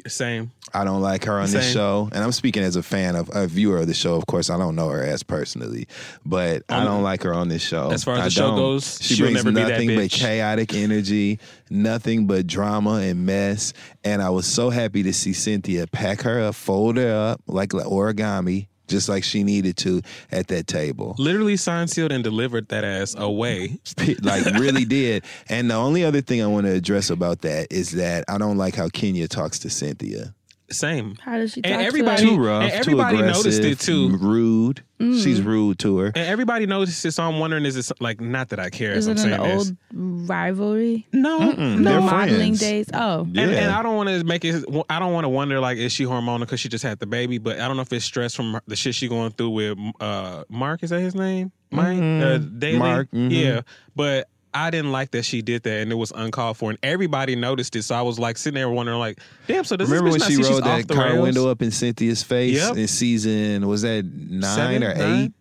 Same. I don't like her on this show, and I'm speaking as a fan of a viewer of the show. Of course, I don't know her as personally, but I Um, don't like her on this show. as far as I the show goes, she she'll brings never be that nothing but chaotic energy, nothing but drama and mess. And I was so happy to see Cynthia pack her up, fold her up like origami, just like she needed to at that table. Literally signed, sealed, and delivered that ass away. like really did. And the only other thing I want to address about that is that I don't like how Kenya talks to Cynthia. Same. How does she talk And to everybody, her? Too rough, and too everybody noticed it aggressive, too. Rude. Mm. She's rude to her. And everybody noticed it, so I'm wondering: is it like not that I care? Is as it I'm an saying old this. rivalry? No, Mm-mm, no they're modeling friends. days. Oh, And, and I don't want to make it. I don't want to wonder like is she hormonal because she just had the baby, but I don't know if it's stress from the shit she going through with uh Marc. Is that his name? Mike Mhm. uh, Daly? Marc, mhm. Yeah, but I didn't like that she did that and it was uncalled for and everybody noticed it. So I was like sitting there wondering like, damn, so does Remember when this bitch she not see she's rolled that car rails? window up in Cynthia's face Yep. in season was that nine Seven, or nine? eight?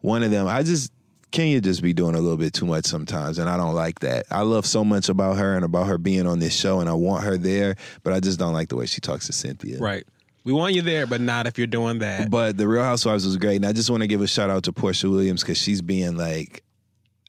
One of them. I just Kenya just be doing a little bit too much sometimes, and I don't like that. I love so much about her and about her being on this show, and I want her there, but I just don't like the way she talks to Cynthia. Right. We want you there, but not if you're doing that. But the Real Housewives was great, and I just want to give a shout out to Porsha Williams because she's being like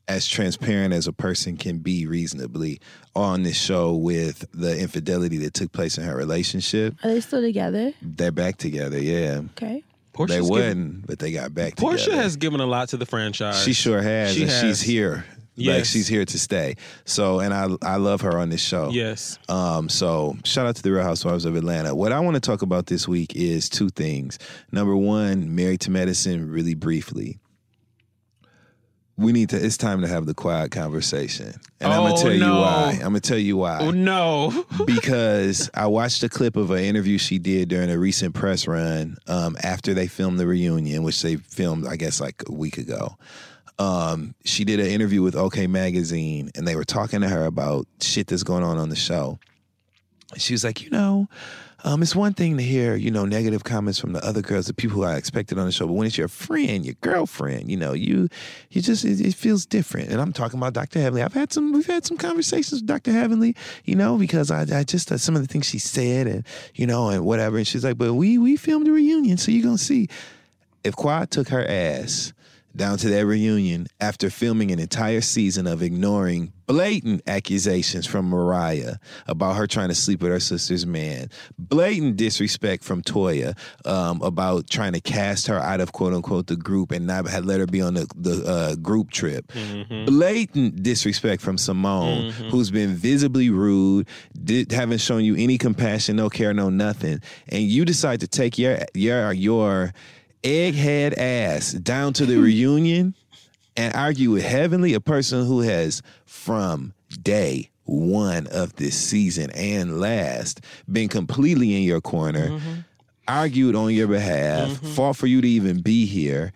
as transparent as a person can be reasonably on this show with the infidelity that took place in her relationship. Are they still together? They're back together, yeah. Okay. Porsha's they Porsha's wasn't, given- but they got back Porsha together. has given a lot to the franchise. She sure has, She and has. she's here. Yes. Like she's here to stay. So, and I I love her on this show. Yes. Um. So, shout out to the Real Housewives of Atlanta. What I want to talk about this week is two things. Number one, Married to Medicine. Really briefly, we need to. It's time to have the quiet conversation, and I'm Oh, gonna tell you why. I'm gonna tell you why Oh no. because I watched a clip of an interview she did during a recent press run um, after they filmed the reunion, which they filmed, I guess, like a week ago. Um, she did an interview with OK Magazine, and they were talking to her about shit that's going on on the show. She was like, you know, um, it's one thing to hear, you know, negative comments from the other girls, the people who I expected on the show, but when it's your friend, your girlfriend, you know, you, you just it, it feels different. And I'm talking about Dr. Heavenly. I've had some, we've had some conversations with Dr. Heavenly, you know, because I, I just uh, some of the things she said, and you know, and whatever. And she's like, but we we filmed a reunion, so you're gonna see. If Quad took her ass down to that reunion after filming an entire season of ignoring blatant accusations from Mariah about her trying to sleep with her sister's man, blatant disrespect from Toya um, about trying to cast her out of quote unquote the group and not had let her be on the, the uh, group trip, blatant disrespect from Simone, who's been visibly rude, did, haven't shown you any compassion, no care, no nothing, and you decide to take your your your egghead ass down to the reunion and argue with Heavenly, a person who has from day one of this season and last been completely in your corner, mm-hmm. argued on your behalf, mm-hmm. fought for you to even be here,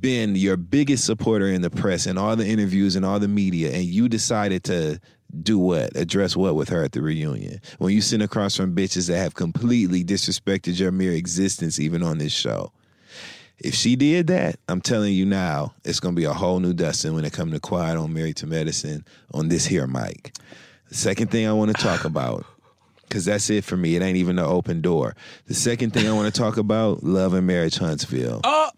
been your biggest supporter in the press and all the interviews and all the media, and you decided to do what? Address what with her at the reunion? When you sit across from bitches that have completely disrespected your mere existence, even on this show. If she did that, I'm telling you now, it's gonna be a whole new Dustin when it comes to Quad on Married to Medicine on this here mic. The second thing I want to talk about, because that's it for me. It ain't even an open door. The second thing I want to talk about, Love and Marriage Huntsville. Oh,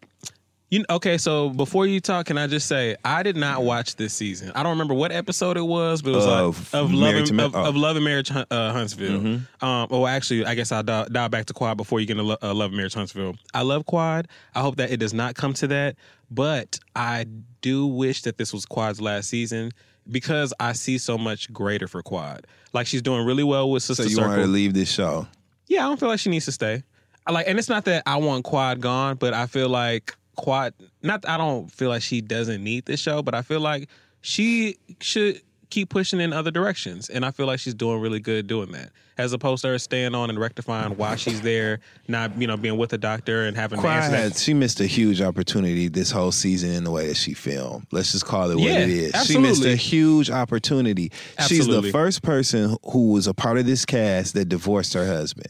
you okay? So before you talk, can I just say I did not watch this season. I don't remember what episode it was, but it was Of like of love and, Ma- of, oh. of love and marriage uh, Huntsville. Mhm. Um, oh, actually, I guess I'll dial, dial back to Quad before you get into Lo- uh, love and marriage Huntsville. I love Quad. I hope that it does not come to that, but I do wish that this was Quad's last season. Because I see so much greater for Quad. Like she's doing really well with So Sister you Circle. want her to leave this show? Yeah, I don't feel like she needs to stay. I like, and it's not that I want Quad gone, but I feel like Quad. Not, I don't feel like she doesn't need this show, but I feel like she should keep pushing in other directions, and I feel like she's doing really good doing that, as opposed to her staying on and rectifying why she's there, not you know being with the doctor and having to answer that. had, she missed a huge opportunity this whole season in the way that she filmed. Let's just call it what Yeah, it is. She missed a huge opportunity. She's the first person who was a part of this cast that divorced her husband.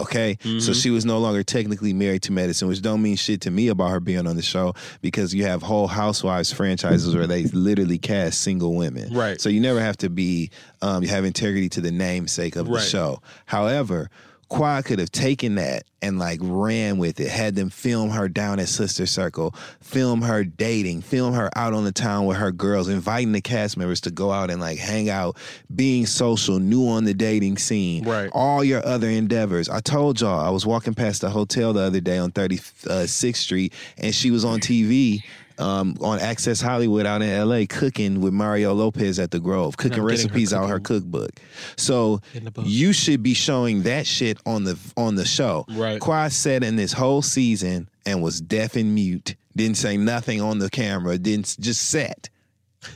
Okay, so Mm-hmm. she was no longer technically married to medicine, which don't mean shit to me about her being on the show because you have whole Housewives franchises where they literally cast single women. Right. So you never have to be um, you have integrity to the namesake of the show. However, Quad could have taken that and like ran with it, had them film her down at Sister Circle, film her dating, film her out on the town with her girls, inviting the cast members to go out and like hang out, being social, new on the dating scene. Right. All your other endeavors. I told y'all, I was walking past the hotel the other day on 36th uh, Street and she was on TV. Um, on Access Hollywood out in LA, cooking with Mario Lopez at the Grove, cooking I'm her recipes out her cookbook. So In the book. you should be showing that shit on the on the show. Right. Quad said in this whole season and was deaf and mute. Didn't say nothing on the camera. Didn't just sat.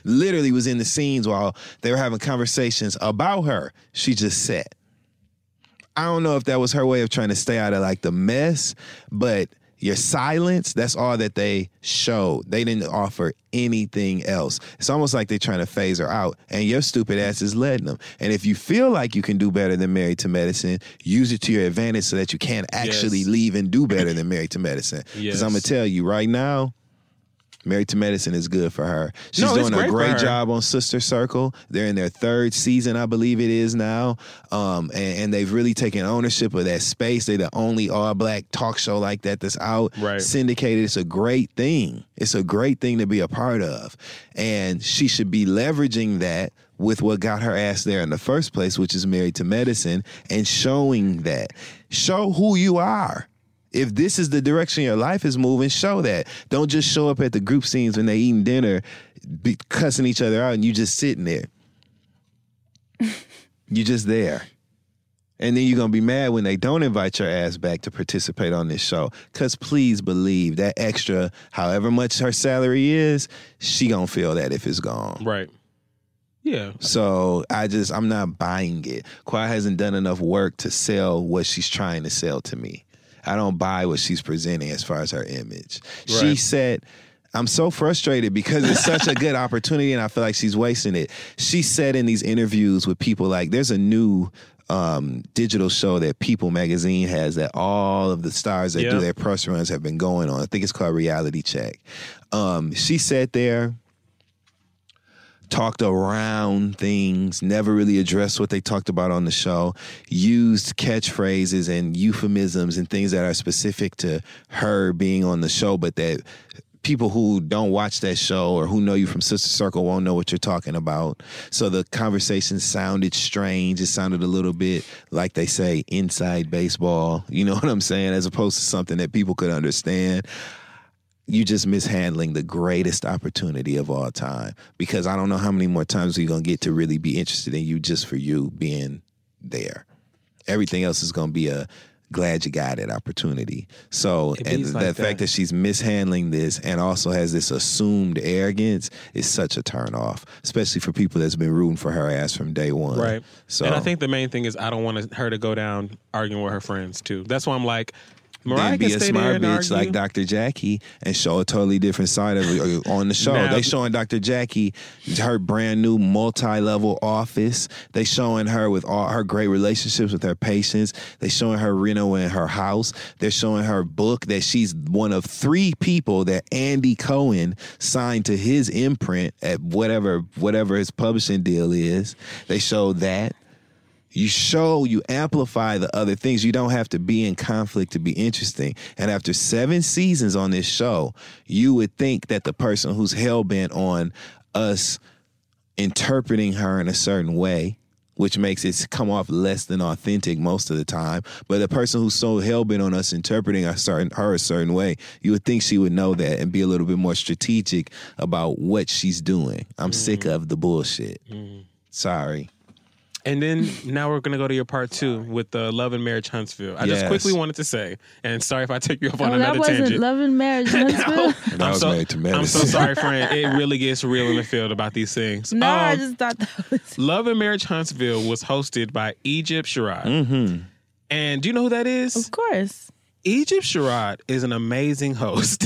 Literally was in the scenes while they were having conversations about her. She just sat. I don't know if that was her way of trying to stay out of like the mess, but Your silence, that's all that they showed. They didn't offer anything else. It's almost like they're trying to phase her out, and your stupid ass is letting them. And if you feel like you can do better than Married to Medicine, use it to your advantage so that you can actually Yes. leave and do better than Married to Medicine. Because Yes. I'm going to tell you right now, Married to Medicine is good for her. She's No, doing a great for great job on Sister Circle. They're in their third season, I believe it is now. Um, and, and they've really taken ownership of that space. They're the only all black talk show like that that's out Right. syndicated. It's a great thing. It's a great thing to be a part of. And she should be leveraging that with what got her ass there in the first place, which is married to medicine, and showing that. Show who you are. If this is the direction your life is moving, show that. Don't just show up at the group scenes when they're eating dinner, be cussing each other out, and you just sitting there. you just there. And then you're gonna be mad when they don't invite your ass back to participate on this show. Cause please believe that extra, however much her salary is, she gonna feel that if it's gone. Right. Yeah. So I just I'm not buying it. Quad hasn't done enough work to sell what she's trying to sell to me. I don't buy what she's presenting as far as her image. She said, I'm so frustrated because it's such a good opportunity and I feel like she's wasting it. She said in these interviews with people like there's a new um, digital show that People Magazine has that all of the stars that do their press runs have been going on. I think it's called Reality Check. Um, she sat there talked around things, never really addressed what they talked about on the show, used catchphrases and euphemisms and things that are specific to her being on the show, but that people who don't watch that show or who know you from Sister Circle won't know what you're talking about. So the conversation sounded strange. It sounded a little bit like they say inside baseball. You know what I'm saying? As opposed to something that people could understand you just mishandling the greatest opportunity of all time because I don't know how many more times we're gonna get to really be interested in you just for you being there. Everything else is gonna be a glad you got it opportunity. So It and the like fact that. that she's mishandling this and also has this assumed arrogance is such a turn off, especially for people that's been rooting for her ass from day one. Right. So and I think the main thing is I don't want her to go down arguing with her friends too. That's why I'm like, Mariah then be a smart bitch like Dr. Jackie and show a totally different side of it on the show. Now- they showing Dr. Jackie her brand new multi-level office. They showing her with all her great relationships with her patients. They showing her renovating her house. They're showing her book that she's one of three people that Andy Cohen signed to his imprint at whatever whatever his publishing deal is. They show that you show you amplify the other things you don't have to be in conflict to be interesting and after seven seasons on this show you would think that the person who's hell-bent on us interpreting her in a certain way which makes it come off less than authentic most of the time. But the person who's so hell-bent on us interpreting a certain, her a certain way, you would think she would know that and be a little bit more strategic about what she's doing. I'm sick mm. of the bullshit. Mm. Sorry. And then now we're gonna go to your part two with the Love and Marriage Huntsville. I just Yes. quickly wanted to say, and sorry if I took you off on Oh, that another wasn't tangent. love and marriage. Huntsville. That I'm was so, married to I'm so medicine. sorry, friend. It really gets real in the field about these things. no, I Um, just thought that was. Love and Marriage Huntsville was hosted by Egypt Sherrod. Mm-hmm. And do you know who that is? Of course. Egypt Sherrod is an amazing host.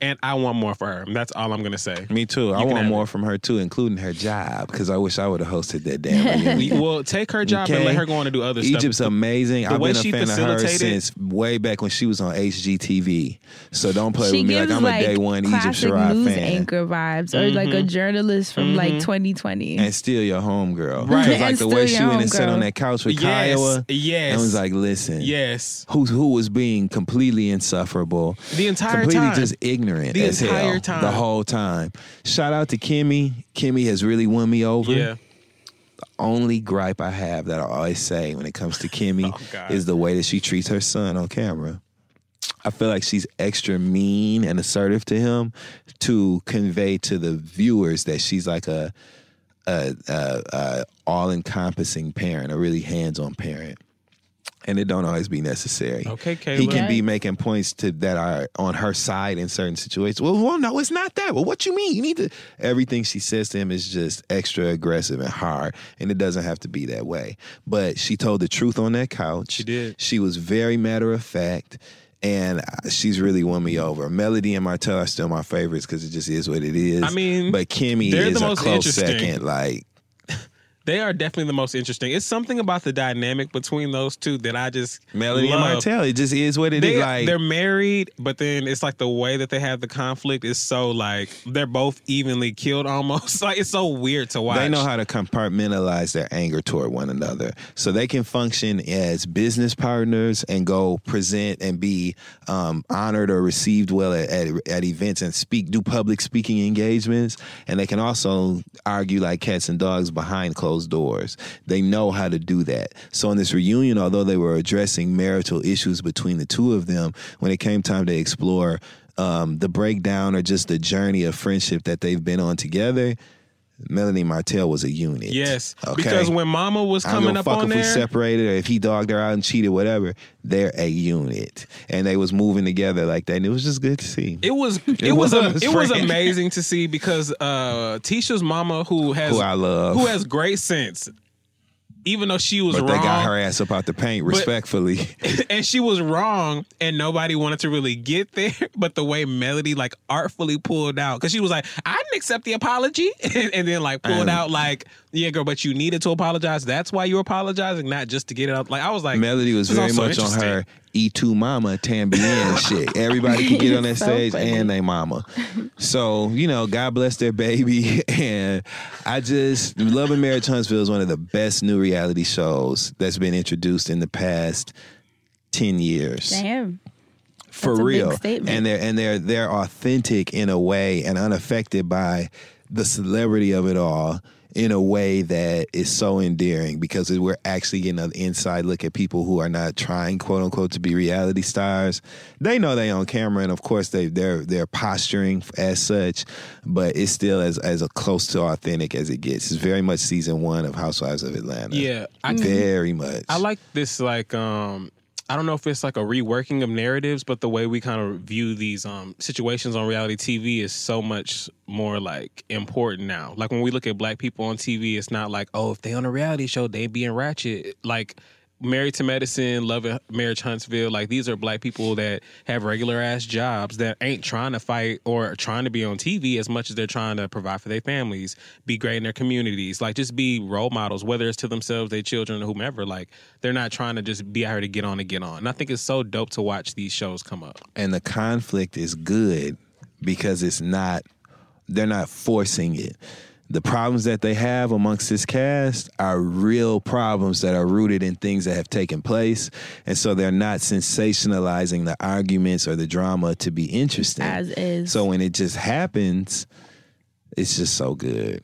And I want more for her. That's all I'm gonna say. Me too. I You can want have more from her too, including her job, because I wish I would have hosted that damn reunion. well, take her job and let her go on to do other stuff. Egypt's amazing. The I've been a she fan of her since way back when she was on HGTV. So don't play she with me like I'm a day one Egypt classic news fan. anchor vibes, or like a Mhm. journalist from like 2020. And still your homegirl. Right. Because like And the way she your went and sat on that couch with Yes, Kiowa yes. and was like, listen. Yes. Who, who was being completely insufferable. The entire completely time. just ignorant The as entire hell time. the whole time. Shout out to Kimmy. Kimmy has really won me over. Yeah. only gripe I have that I always say when it comes to Kimmy Oh, is the way that she treats her son on camera. I feel like she's extra mean and assertive to him to convey to the viewers that she's like a, a, a, a all encompassing parent, a really hands on parent. And it don't always be necessary. Okay, Kayla. He can be making points to that are on her side in certain situations. Well, well, no, it's not that. Well, what you mean? You need to. Everything she says to him is just extra aggressive and hard, and it doesn't have to be that way. But she told the truth on that couch. She did. She was very matter of fact. and uh, she's really won me over. Melody and Martell are still my favorites because it just is what it is. I mean, but Kimmy is the a close second. Like They are definitely the most interesting. It's something about the dynamic between those two that I just Melody and. Martell, it just is what it is. They, Like they're married, but then it's like the way that they have the conflict is so like they're both evenly killed almost. Like it's so weird to watch. They know how to compartmentalize their anger toward one another. So they can function as business partners and go present and be um, honored or received well at, at, at events and speak, do public speaking engagements. And they can also argue like cats and dogs behind closed doors. They know how to do that. So in this reunion, although they were addressing marital issues between the two of them, when it came time to explore um, the breakdown or just the journey of friendship that they've been on together, Melanie Martell was a unit. Yes, Okay? because when Mama was coming a up fuck on if we separated or if he dogged her out and cheated, whatever. They're a unit, and they was moving together like that. And it was just good to see. It was it, It was, was, it was amazing to see because uh Tisha's mama who has Who I love. who has great sense even though she was but wrong they got her ass up out the paint, But- respectfully. and she was wrong and nobody wanted to really get there but the way melody like artfully pulled out because she was like i didn't accept the apology and, and then like pulled And- out like yeah girl but you needed to apologize that's why you're apologizing not just to get it out like i was like Melody was very also much on her E2 mama Tambien shit. Everybody could get on that So stage funny. and they mama. So, you know, God bless their baby. And I just, Love and Marriage Huntsville is one of the best new reality shows that's been introduced in the past 10 years. Damn. For That's a big real. statement. And they're and they're they're authentic in a way and unaffected by the celebrity of it all in a way that is so endearing because we're actually getting an inside look at people who are not trying quote unquote to be reality stars. They know they on camera and of course they they're they're posturing as such, but it's still as as a close to authentic as it gets. It's very much season one of Housewives of Atlanta. Yeah, I- very much. I like this like um I don't know if it's like a reworking of narratives, but the way we kind of view these um situations on reality TV is so much more like important now. Like when we look at black people on TV, it's not like, oh, if they on a reality show, they being ratchet. Like Married to Medicine, Love Marriage Huntsville, like these are black people that have regular ass jobs that ain't trying to fight or trying to be on TV as much as they're trying to provide for their families, be great in their communities, like just be role models, whether it's to themselves, their children, or whomever. Like they're not trying to just be out here to get on and get on. And I think it's so dope to watch these shows come up. and the conflict is good because it's not they're not forcing it the problems that they have amongst this cast are real problems that are rooted in things that have taken place. And so they're not sensationalizing the arguments or the drama to be interesting. As is. so when it just happens it's just so good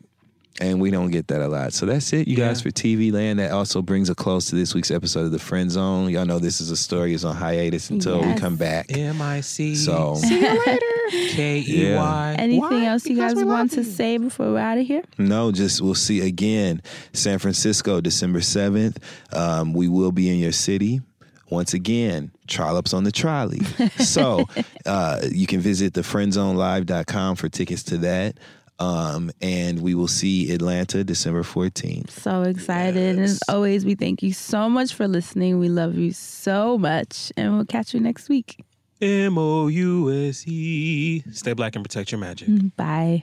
and we don't get that a lot. So that's it, you guys, for TV Land. That also brings a close to this week's episode of The Friend Zone. Y'all know this is a story is on hiatus until we come back. M I C. So See you later. K E Y. Anything else you guys want to say before we're out of here? No, just we'll see again. San Francisco, December 7th. Um, we will be in your city. Once again, trollops on the trolley. so uh, you can visit thefriendzonelive.com for tickets to that. Um, and we will see Atlanta December 14th. So excited. And as always, we thank you so much for listening. We love you so much. And we'll catch you next week. M O U S E. Stay black and protect your magic. Bye.